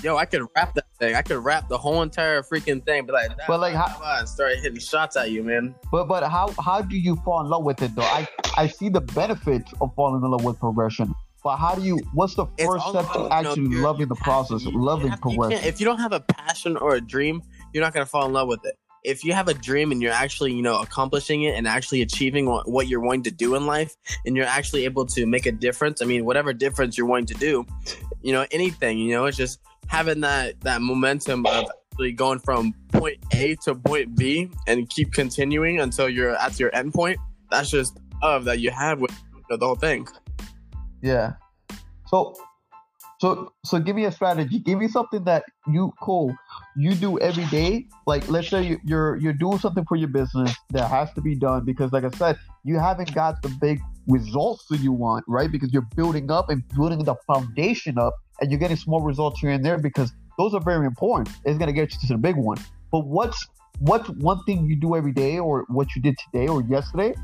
Yo, I could rap that thing. I could rap the whole entire freaking thing, but like, But, like, how- and start hitting shots at you, man. but but how how do you fall in love with it though? I I see the benefits of falling in love with progression, but how do you? What's the first step to you actually loving the process, You- you loving you progression? can't- If you don't have a passion or a dream, you're not gonna fall in love with it. If you have a dream and you're actually, you know, accomplishing it and actually achieving what, what you're wanting to do in life, and you're actually able to make a difference. I mean, whatever difference you're wanting to do, you know, anything, you know, it's just having that that momentum of actually going from point A to point B and keep continuing until you're at your end point. That's just love that you have with the whole thing. Yeah. So, so, so, give me a strategy. Give me something that you cool you do every day. Like, let's say you, you're you're doing something for your business that has to be done because, like I said, you haven't got the big results that you want, right? Because you're building up and building the foundation up, and you're getting small results here and there because those are very important. It's gonna get you to the big one. But what's what's one thing you do every day, or what you did today or yesterday,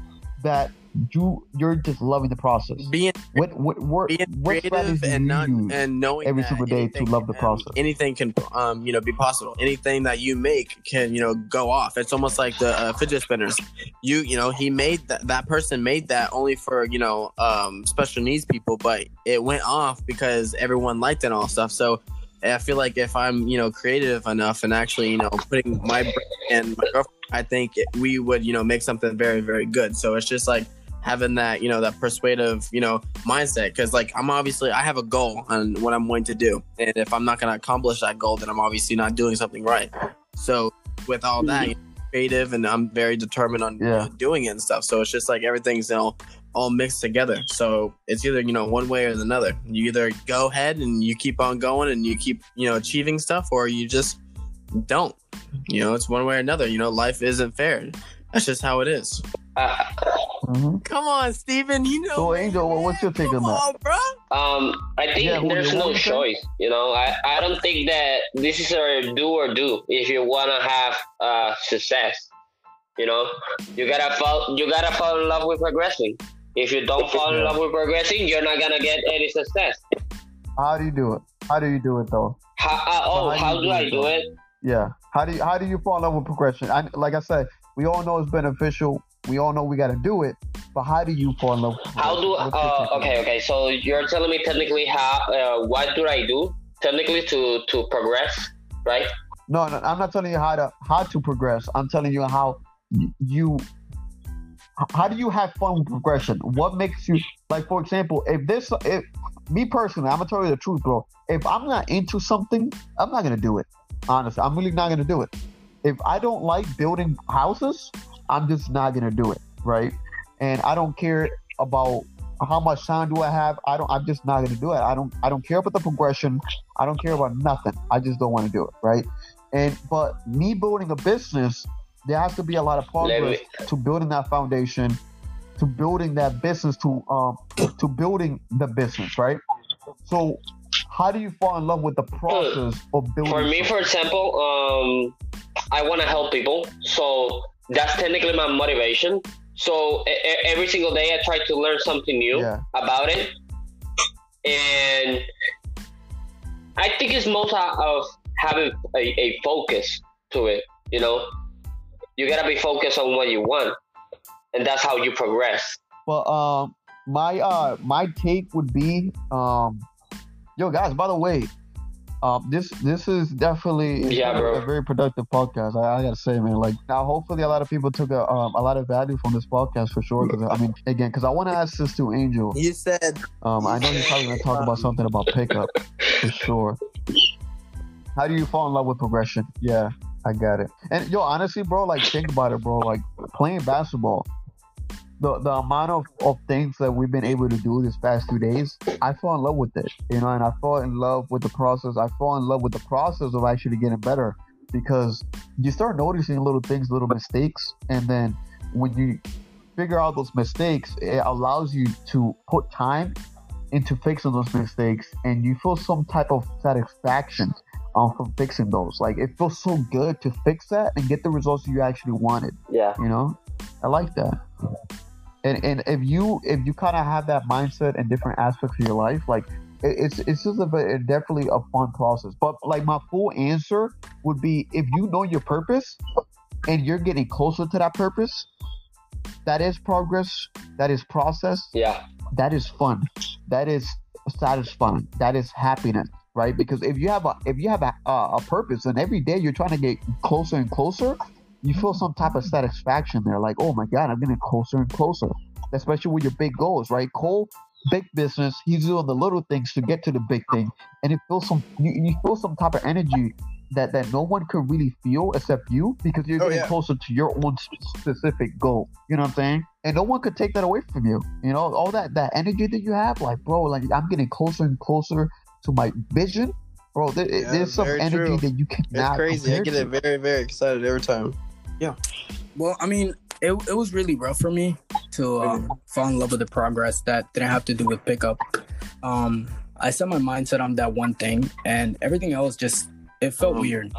that you you're just loving the process. Being what what what, being what creative and not and knowing every single day to love the can- process? Anything can um you know be possible. Anything that you make can you know go off. It's almost like the uh, fidget spinners. You you know he made that that person made that only for you know um special needs people, but it went off because everyone liked it and all stuff. So. I feel like if I'm, you know, creative enough and actually, you know, putting my brain and my girlfriend, I think it, we would, you know, make something very, very good. So it's just like having that, you know, that persuasive, you know, mindset. Because like I'm obviously, I have a goal on what I'm going to do, and if I'm not going to accomplish that goal, then I'm obviously not doing something right. So with all that, mm-hmm. you know, creative, and I'm very determined on Yeah. doing it and stuff. So it's just like everything's, you know, all mixed together. So it's either you know one way or another. You either go ahead and you keep on going and you keep you know achieving stuff, or you just don't. You know, it's one way or another. You know, life isn't fair. That's just how it is. Uh, Mhm. Come on, Steven. You know. So, man. Angel, what's your take Come on that? bro. um, I think Yeah, there's no want to choice. You know, I, I don't think that this is a do or do if you wanna have uh success. You know, you gotta fall you gotta fall in love with progressing. If you don't fall in love with progressing, you're not gonna get any success. How do you do it? How do you do it though? How, uh, oh, how do how do do I do though? it? Yeah. How do you how do you fall in love with progression? I, like I said, we all know it's beneficial. We all know we got to do it. But how do you fall in love? With How do uh, okay okay so you're telling me technically how uh, what do I do technically to to progress right? No, no, I'm not telling you how to how to progress. I'm telling you how you how do you have fun with progression? What makes you like for example, if this if me personally, I'm gonna tell you the truth, bro. If I'm not into something, I'm not gonna do it. Honestly, I'm really not gonna do it. If I don't like building houses, I'm just not gonna do it, right? And I don't care about how much time do I have. I don't. I'm just not gonna do it. I don't. I don't care about the progression. I don't care about nothing. I just don't want to do it, right? And but me building a business, there has to be a lot of progress to building that foundation, to building that business, to um, to building the business, right? So, how do you fall in love with the process of building? For me, for example, um, I want to help people, so that's technically my motivation. So e- every single day, I try to learn something new yeah, about it, and I think it's most of having a, a focus to it. You know, you gotta be focused on what you want, and that's how you progress. but um, my uh, my take would be um, yo guys. By the way, um, this this is definitely Yeah, bro. a very productive podcast. I, I gotta say, man. Like now, hopefully, a lot of people took a um, a lot of value from this podcast for sure. Because I mean, again, because I want to ask this to Angel. You said Um, I know you're probably gonna talk about something about pickup for sure. How do you fall in love with progression? Yeah, I got it. And yo, honestly, bro, like think about it, bro. Like playing basketball, the the amount of, of things that we've been able to do this past two days, I fell in love with it. You know, and I fall in love with the process. I fall in love with the process of actually getting better because you start noticing little things, little mistakes, and then when you figure out those mistakes, it allows you to put time into fixing those mistakes and you feel some type of satisfaction um, from fixing those. Like it feels so good to fix that and get the results you actually wanted. Yeah. You know, I like that. And and if you if you kind of have that mindset in different aspects of your life, like it, it's it's just a, definitely a fun process. But like my full answer would be if you know your purpose and you're getting closer to that purpose, that is progress. That is process Yeah. that is fun that is satisfying that is happiness right because if you have a if you have a, a, purpose and every day you're trying to get closer and closer you feel some type of satisfaction there like oh my god i'm getting closer and closer especially with your big goals right cole big business he's doing the little things to get to the big thing and it feels some you, you feel some type of energy that that no one could really feel except you because you're Oh, getting yeah. closer to your own specific goal. You know what I'm saying? And no one could take that away from you. You know, all that that energy that you have, like bro, like I'm getting closer and closer to my vision. Bro, there, Yeah, there's some energy true. that you It's cannot. crazy. I get it very, very excited every time. Yeah. Well, I mean, it, it was really rough for me to um, fall in love with the progress that didn't have to do with pickup. Um, I set my mindset on that one thing, and everything else just it felt Um, weird.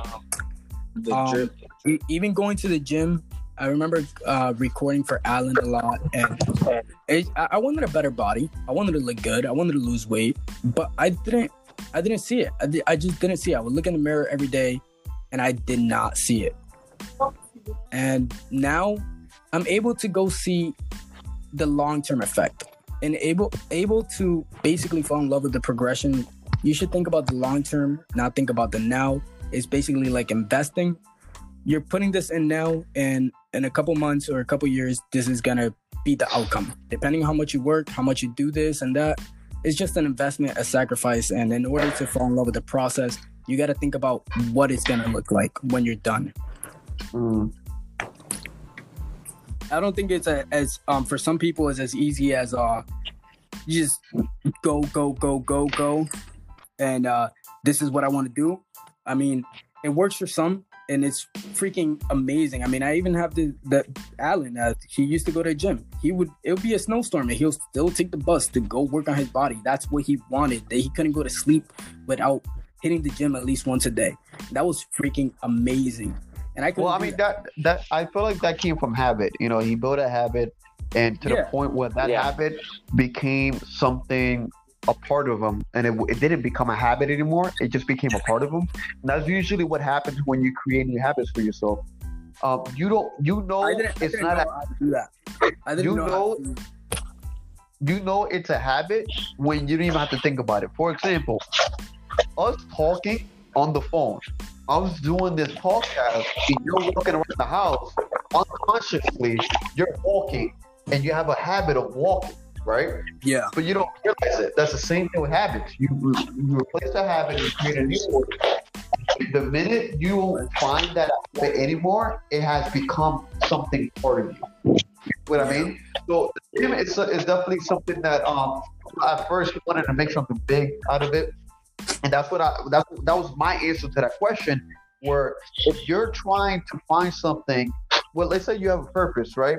The Um, drip. E- even going to the gym, I remember uh, recording for Alan a lot, and it, I wanted a better body. I wanted to look good. I wanted to lose weight, but I didn't. I didn't see it. I, I just didn't see it. I would look in the mirror every day, and I did not see it. And now, I'm able to go see the long term effect, and able able to basically fall in love with the progression. You should think about the long term, not think about the now. It's basically like investing you're putting this in now and in a couple months or a couple years this is gonna be the outcome. Depending on how much you work how much you do this and that it's just an investment a sacrifice. And in order to fall in love with the process you got to think about what it's gonna look like when you're done. Mm. i don't think it's a, as um for some people it's as easy as uh you just go go go go go. And uh this is what i want to do. I mean it works for some and it's freaking amazing i mean i even have the the alan uh, he used to go to the gym he would it would be a snowstorm and he'll still take the bus to go work on his body that's what he wanted that he couldn't go to sleep without hitting the gym at least once a day that was freaking amazing and i could Well, I mean that that I feel like that came from habit. You know, he built a habit, and to Yeah. the point where that Yeah. habit became something a part of them and it, it didn't become a habit anymore. It just became a part of them And that's usually what happens when you create new habits for yourself. Um, you don't, you know, I didn't, I it's not know a do that. I didn't You know, know- you know it's a habit when you don't even have to think about it. For example, us talking on the phone. I was doing this podcast and you're walking around the house unconsciously, you're walking and you have a habit of walking, right? yeah But you don't realize it. That's the same thing with habits. You you replace a habit and create a new one. The minute you find that habit anymore, it has become something part of you. You know what I mean? So the gym is, is definitely something that um at first wanted to make something big out of it, and that's what I that's that was my answer to that question. Where if you're trying to find something, well, let's say you have a purpose, right?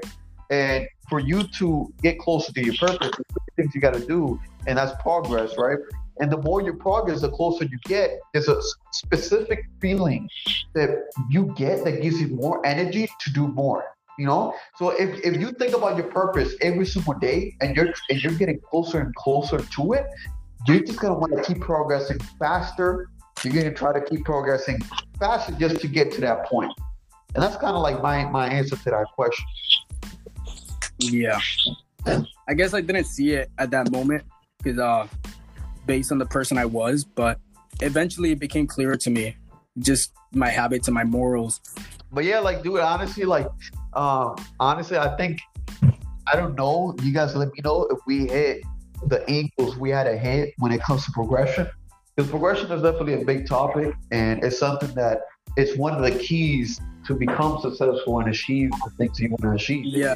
And for you to get closer to your purpose, things you got to do, and that's progress, right? And the more you progress, the closer you get. There's a specific feeling that you get that gives you more energy to do more. You know, so if, if you think about your purpose every single day, and you're and you're getting closer and closer to it, you're just gonna want to keep progressing faster. You're gonna try to keep progressing faster just to get to that point. And that's kind of like my my answer to that question. Yeah. I guess I didn't see it at that moment because uh based on the person I was, but eventually it became clearer to me. Just my habits and my morals. But yeah, like dude, honestly, like um honestly, I think I don't know. You guys let me know if we hit the angles we had to hit when it comes to progression. Because progression is definitely a big topic and it's something that it's one of the keys to become successful and achieve the things you want to achieve. Yeah.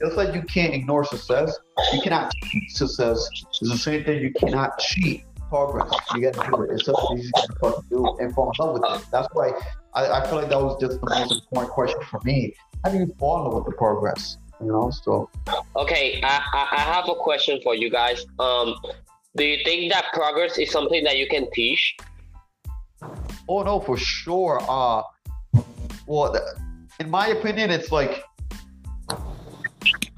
Just like you can't ignore success, you cannot cheat success. It's the same thing you cannot cheat progress. You got to do it. It's something you got to fucking do and fall in love with it. That's why I, I feel like that was just the most important question for me. How do you fall in love with the progress? You know, so Okay, I, I, I have a question for you guys. Um, do you think that progress is something that you can teach? Oh no, for sure. Uh, well, in my opinion, it's like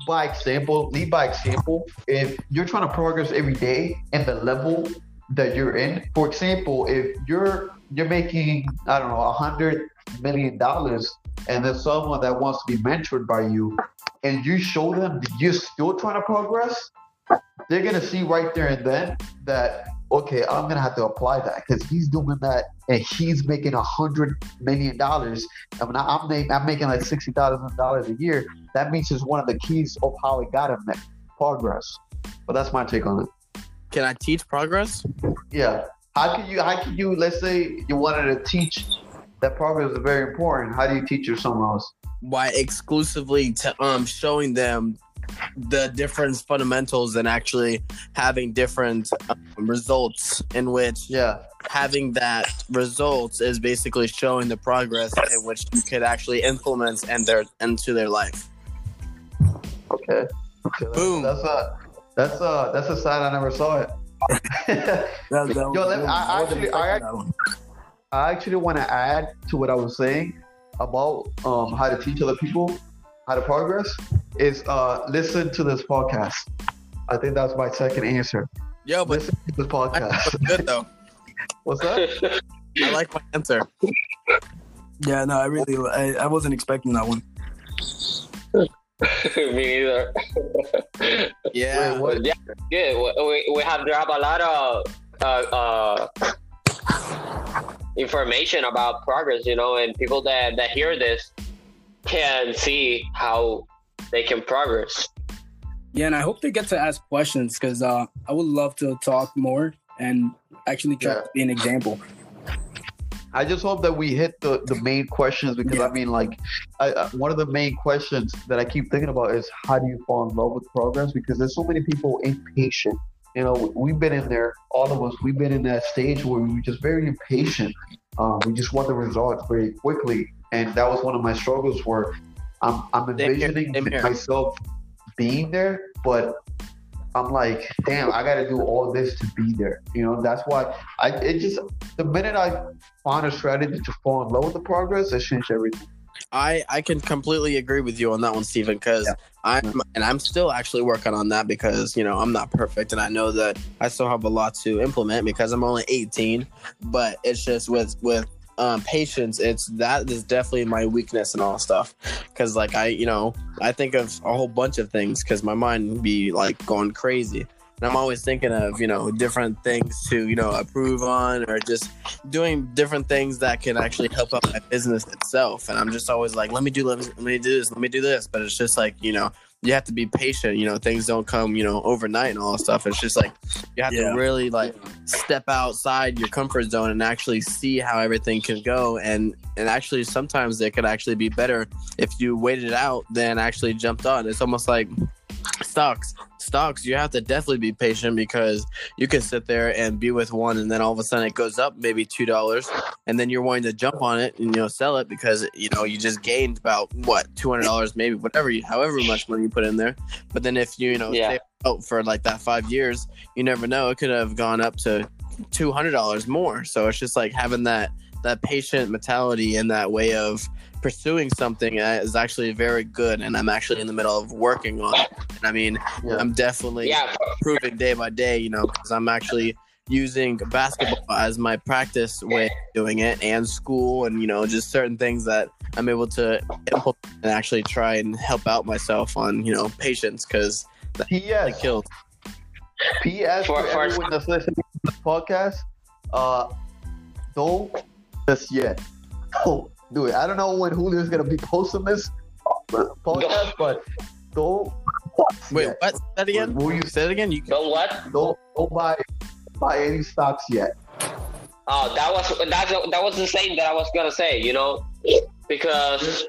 by example, lead by example. If you're trying to progress every day and the level that you're in, for example, if you're you're making I don't know a hundred million dollars, and there's someone that wants to be mentored by you, and you show them you're still trying to progress, they're gonna see right there and then that okay, I'm gonna have to apply that because he's doing that and he's making a hundred million dollars. And when I'm, I'm making like sixty thousand dollars a year. That means it's one of the keys of how I got him that progress. But that's my take on it. Can I teach progress? Yeah, How can you? How can you? Let's say you wanted to teach that progress is very important. How do you teach it someone else? By exclusively to um showing them the different fundamentals and actually having different um, results in which Yeah. having that results is basically showing the progress in which you could actually implement and their into their life. Okay. okay that's, Boom. That's a that's a that's a sign I never saw it. That- that- Yo, let me- I- I actually- I- expecting that one. I actually want to add to what I was saying about um, how to teach other people how to progress is uh, listen to this podcast. I think that's my second answer. Yeah, but Listen to this I podcast. good though. What's that? I like my answer. Yeah, no, I really, I, I wasn't expecting that one. Me either. Yeah. Wait, what? Yeah, good. We, we, we have dropped a lot of uh, uh, information about progress, you know, and people that, that hear this can see how they can progress. Yeah, and I hope they get to ask questions because uh, I would love to talk more and actually try Yeah. to be an example. I just hope that we hit the, the main questions because Yeah. I mean, like, I, I, one of the main questions that I keep thinking about is how do you fall in love with progress? Because there's so many people impatient. You know, we've been in there, all of us, we've been in that stage where we were just very impatient. Um, we just want the results very quickly. And that was one of my struggles where I'm, I'm envisioning myself being there, but I'm like, damn, I got to do all this to be there. You know, that's why I, it just, the minute I find a strategy to fall in love with the progress, it changed everything. I I can completely agree with you on that one, Steven, because I'm and I'm still actually working on that because you know I'm not perfect and I know that I still have a lot to implement because I'm only 18. But it's just with with um, patience, it's that is definitely my weakness and all stuff. Because like I you know I think of a whole bunch of things because my mind be like going crazy. And I'm always thinking of, you know, different things to, you know, approve on or just doing different things that can actually help out my business itself. And I'm just always like, let me do let me, let me do this, let me do this. But it's just like, you know, you have to be patient. You know, things don't come, you know, overnight and all that stuff. It's just like you have Yeah. to really like step outside your comfort zone and actually see how everything can go. And and actually sometimes it could actually be better if you waited it out than actually jumped on. It's almost like stocks. Stocks, you have to definitely be patient because you can sit there and be with one and then all of a sudden it goes up maybe two dollars and then you're wanting to jump on it and you know sell it because you know you just gained about what two hundred dollars maybe whatever you however much money you put in there. But then if you you know Yeah. out for like that five years, you never know. It could have gone up to two hundred dollars more. So it's just like having that that patient mentality and that way of pursuing something uh, is actually very good and i'm actually in the middle of working on it and i mean Yeah. i'm definitely Yeah, improving day by day you know because i'm actually using basketball as my practice way of doing it and school and you know just certain things that i'm able to implement and actually try and help out myself on you know patience because that P.S. kills P.S. For- For, for- everyone that's listening to this podcast, uh, don't just yet. Don't do it. I don't know when Julio's gonna be posting this podcast, but don't. wait yet. what Say that again Will you say it again you don't what? don't don't buy buy any stocks yet? Oh, that was that's that was the same that I was gonna say. You know, because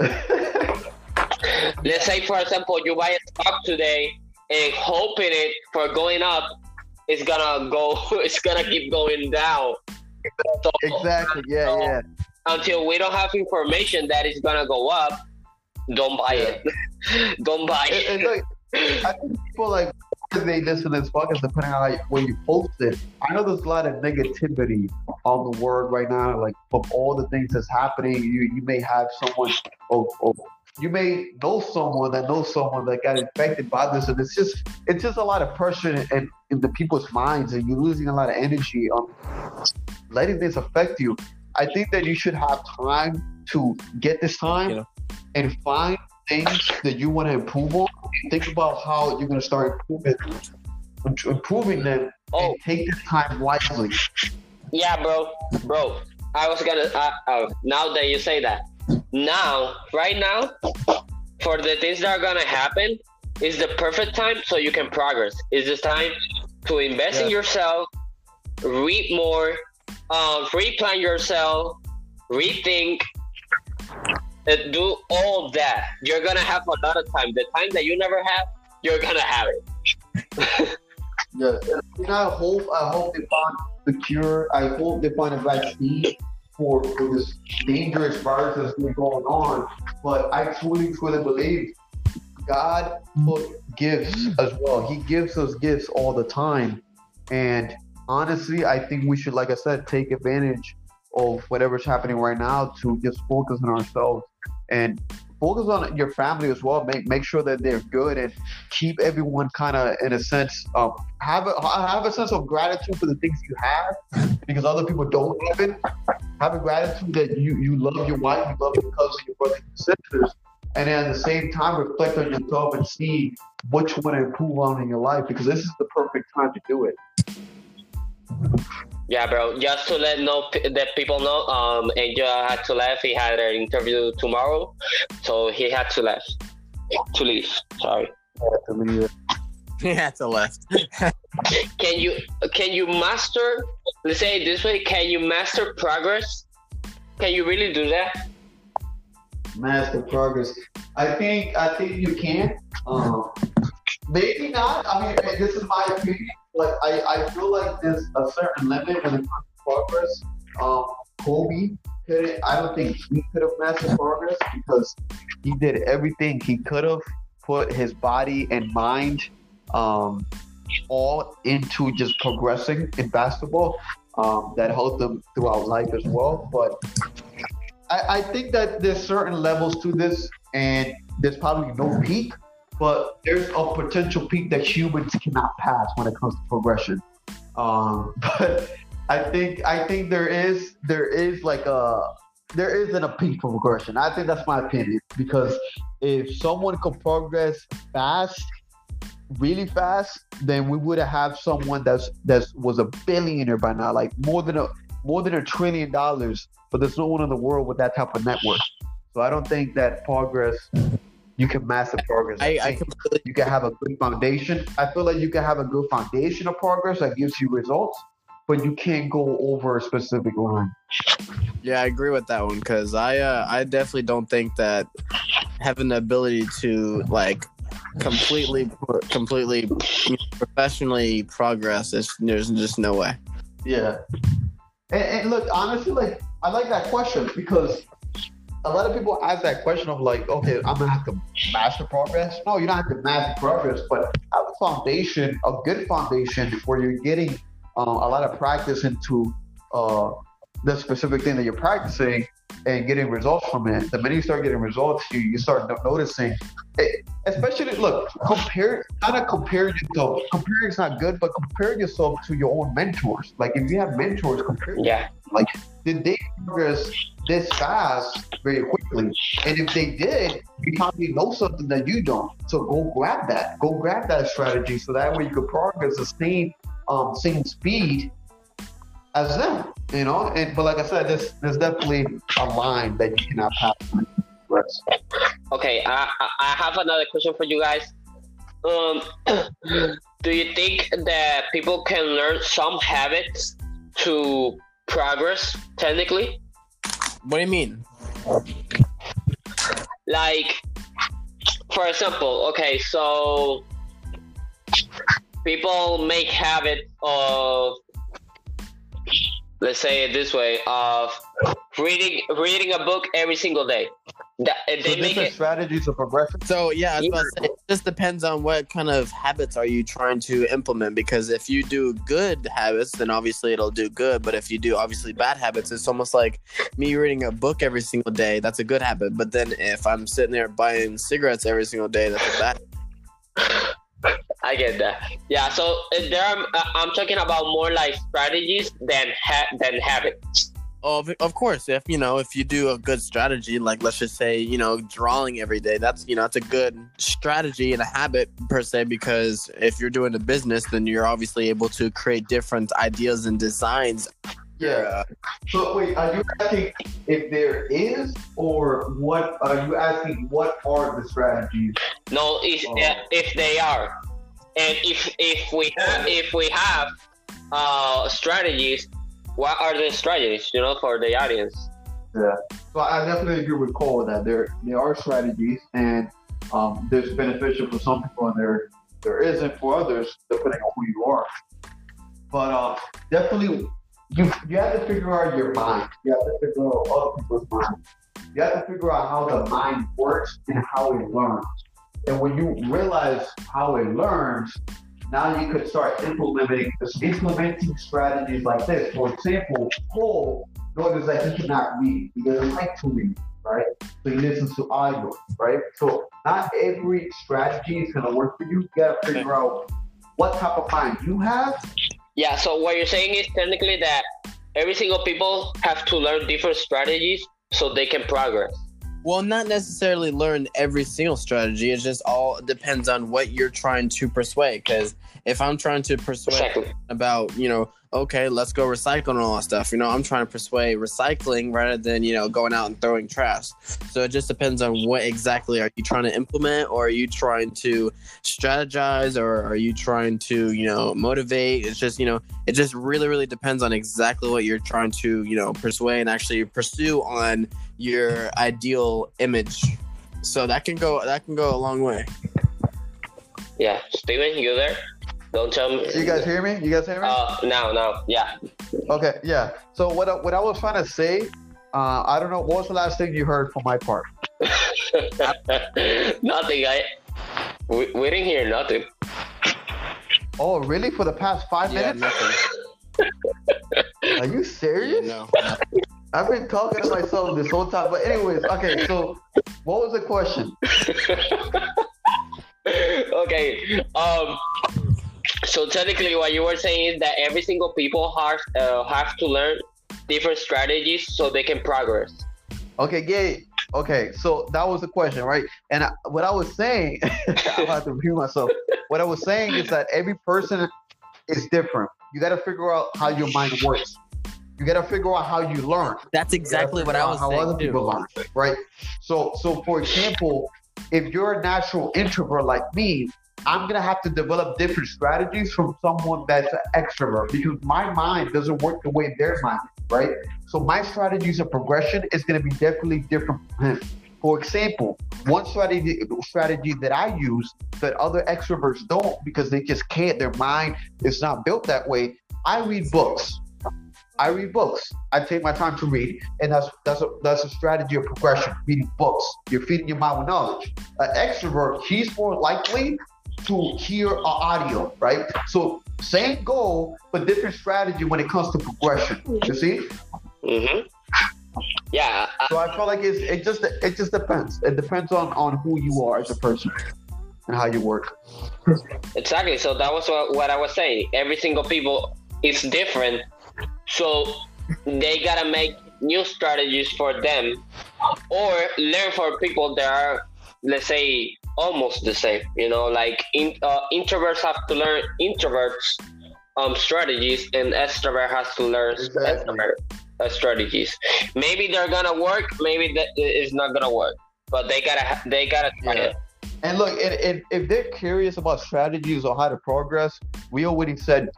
let's say for example you buy a stock today and hoping it for going up, it's gonna go. It's gonna keep going down. So, exactly. Yeah, yeah. Until we don't have information that it's gonna go up, don't buy it. don't buy it. look, I think people like they listen to this podcast, depending on how, when you post it. I know there's a lot of negativity on the world right now. Like from all the things that's happening, you you may have someone, or, or you may know someone that knows someone that got infected by this, and it's just it's just a lot of pressure in, in, in the people's minds, and you're losing a lot of energy on letting this affect you. I think that you should have time to get this time You know. and find things that you want to improve on. Think about how you're going to start improving, improving them, Oh, and take this time wisely. yeah, bro, bro. I was gonna. Uh, uh, now that you say that, now, right now, for the things that are gonna happen, is the perfect time so you can progress. Is this time to invest in yourself, read more, uh, replan yourself, rethink, uh, do all that. You're gonna have a lot of time. The time that you never have, you're gonna have it. Yeah, and I hope I hope they find the cure. I hope they find a vaccine for, for this dangerous virus that's been going on. But I truly, truly believe God put gifts as well. He gives us gifts all the time, and honestly, I think we should, like I said, take advantage of whatever's happening right now to just focus on ourselves and focus on your family as well. Make make sure that they're good and keep everyone kind of in a sense um, have a have a sense of gratitude for the things you have because other people don't have it. Have a gratitude that you you love your wife, you love your cousin, your brothers your sisters, and then at the same time reflect on yourself and see what you want to improve on in your life because this is the perfect time to do it. Yeah, bro. Just to let know that people know, um, Angel had to leave. He had an interview tomorrow, so he had to leave. To leave. Sorry. He had to left. Can you can you master? Let's say it this way. Can you master progress? Can you really do that? Master progress. I think I think you can. Um, maybe not. I mean, this is my opinion. Like I, I feel like there's a certain limit when it comes to progress. Um, Kobe could I don't think he could have mastered progress because he did everything he could have put his body and mind um, all into just progressing in basketball. Um, that helped him throughout life as well. But I, I think that there's certain levels to this, and there's probably no peak, but there's a potential peak that humans cannot pass when it comes to progression. Um, but I think I think there is there is like a there isn't a peak for progression. I think that's my opinion because if someone could progress fast, really fast, then we would have someone that's that's was a billionaire by now, like more than a more than a trillion dollars. But there's no one in the world with that type of network. So I don't think that progress you can master progress. I, I completely you can have a good foundation. I feel like you can have a good foundation of progress that gives you results, but you can't go over a specific line. Yeah, I agree with that one because I uh, I definitely don't think that having the ability to like completely completely professionally progress is there's just no way. Yeah. And, and look, honestly, like I like that question because a lot of people ask that question of like, okay, I'm gonna have to master progress. No, you don't have to master progress, but have a foundation, a good foundation where you're getting um, a lot of practice into uh, the specific thing that you're practicing and getting results from it. The minute you start getting results, you, you start noticing, it, especially look, compare, kind of compare yourself. Comparing is not good, but compare yourself to your own mentors. Like if you have mentors, compare. Yeah. Like did they progress this fast very quickly? And if they did, you probably know something that you don't. So go grab that. Go grab that strategy so that way you could progress the same um same speed as them. You know, and but like I said, there's there's definitely a line that you cannot pass. Okay, I, I have another question for you guys. Um, do you think that people can learn some habits to progress technically? What do you mean? Like, for example, okay, so people make habit of, let's say it this way, of reading reading a book every single day. That, So make different it. strategies of progression. So yeah, I was about to say, it just depends on what kind of habits are you trying to implement. Because if you do good habits, then obviously it'll do good. But if you do obviously bad habits, it's almost like me reading a book every single day. That's a good habit. But then if I'm sitting there buying cigarettes every single day, that's a bad. I get that. Yeah. So uh, there, are, uh, I'm talking about more like strategies than ha- than habits. Of, of course, if you know, if you do a good strategy, like let's just say, you know, drawing every day, that's you know, it's a good strategy and a habit per se. Because if you're doing a business, then you're obviously able to create different ideas and designs. Yeah. So wait, are you asking if there is, or what? Are you asking what are the strategies? No, if Oh. uh, if they are, and if if we have, if we have uh, strategies, what are the strategies, you know, for the audience? Yeah. So I definitely agree with Cole that there there are strategies and um, there's beneficial for some people and there there isn't for others depending on who you are. But uh, definitely you you have to figure out your mind. You have to figure out other people's mind. You have to figure out how the mind works and how it learns. And when you realize how it learns, now you could start implementing implementing strategies like this. For example, Cole noticed that he cannot read. He doesn't like to read, right? So he listens to audio, right? So not every strategy is gonna work for you. You gotta figure out what type of mind you have. Yeah. So what you're saying is technically that every single people have to learn different strategies so they can progress. Well, not necessarily learn every single strategy. It just all depends on what you're trying to persuade. Because if I'm trying to persuade about, you know, okay, let's go recycle and all that stuff, you know, I'm trying to persuade recycling rather than, you know, going out and throwing trash. So it just depends on what exactly are you trying to implement or are you trying to strategize or are you trying to, you know, motivate? It's just, you know, it just really, really depends on exactly what you're trying to, you know, persuade and actually pursue on your ideal image. So that can go that can go a long way. Yeah. Steven, you there? Don't tell me. You guys hear me? You guys hear me? Uh, now, now, yeah. Okay, yeah. So what I, what I was trying to say, uh, I don't know. What was the last thing you heard from my part? nothing. I we, we didn't hear nothing. Oh, really? For the past five Yeah, minutes? nothing. Are you Yeah, serious? no. I've been talking to myself this whole time. But anyways, okay. So what was the question? okay. Um. So technically, what you were saying is that every single people have uh, have to learn different strategies so they can progress. Okay, gay. Okay, so that was the question, right? And I, what I was saying, I have to repeat myself. What I was saying is that every person is different. You got to figure out how your mind works. You got to figure out how you learn. That's exactly what I was saying. how other saying people learn, right? So, so for example, if you're a natural introvert like me, I'm gonna have to develop different strategies from someone that's an extrovert because my mind doesn't work the way their mind, right? So my strategies of progression is gonna be definitely different from him. For example, one strategy strategy that I use that other extroverts don't because they just can't. Their mind is not built that way. I read books. I read books. I take my time to read, and that's that's a that's a strategy of progression. Reading books, you're feeding your mind with knowledge. An extrovert, he's more likely to hear a audio, right? So same goal, but different strategy when it comes to progression. You see? Mm-hmm. Yeah. So I feel like it's it just it just depends. It depends on on who you are as a person and how you work. Exactly. So that was what, what I was saying. Every single people is different. So they gotta make new strategies for them or learn for people that are, let's say, almost the same. You know, like in, uh, introverts have to learn introverts um, strategies and extrovert has to learn Exactly. extrovert uh, strategies. Maybe they're gonna work, maybe that is not gonna work. But they gotta they gotta try Yeah. it. And look, and if they're curious about strategies or how to progress, we already said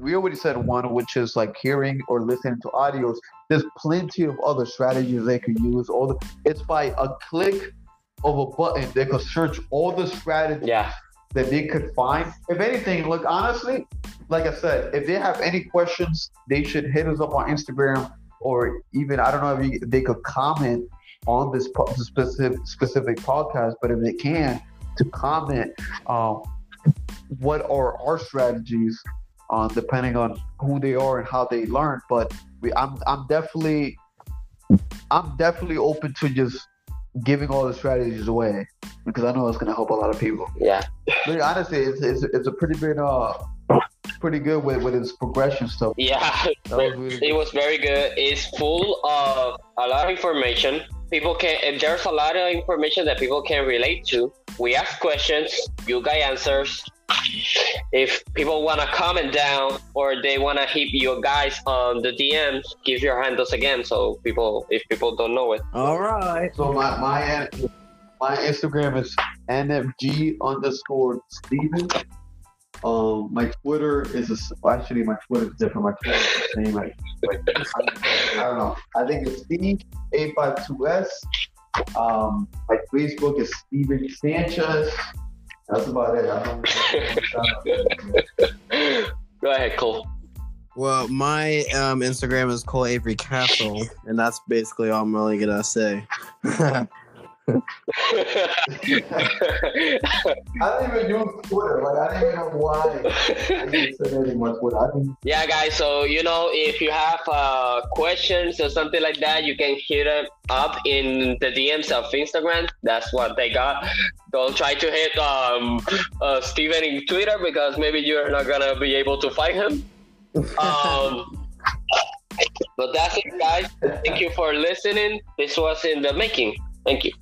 we already said one, which is like hearing or listening to audios. There's plenty of other strategies they could use. All the it's by a click of a button. They could search all the strategies Yeah. that they could find. If anything, look honestly, like I said, if they have any questions, they should hit us up on Instagram or even I don't know if you, they could comment on this po- specific specific podcast. But if they can, to comment um, what are our strategies, uh, depending on who they are and how they learn. But we, I'm I'm definitely I'm definitely open to just giving all the strategies away because I know it's gonna help a lot of people. Yeah. But honestly, it's, it's, it's a pretty big, uh, pretty good with, with its progression stuff. Yeah. Was really It was very good. It's full of a lot of information. People can, and there's a lot of information that people can relate to. We ask questions, you guys answers. If people want to comment down or they want to hit you guys on the DMs, give your handles again so people, if people don't know it. All right. So my my my Instagram is nfg underscore Steven. Um, my Twitter is a, well, actually my Twitter is different. My Twitter is the same. Like, like I, I don't know. I think it's Steve eight five two S. Um, my Facebook is Steven Sanchez. That's about it. I don't. Go ahead, Cole. Well, my um, Instagram is Cole Avery Castle, and that's basically all I'm really gonna say. I don't even use Twitter. Like I don't even know why I didn't say anything on Twitter. I don't, yeah, guys. So you know, if you have uh, questions or something like that, you can hit up in the DMs of Instagram. That's what they got. Don't try to hit um, uh, Steven in Twitter because maybe you're not gonna be able to find him. Um, but that's it, guys. Thank you for listening. This was in the making. Thank you.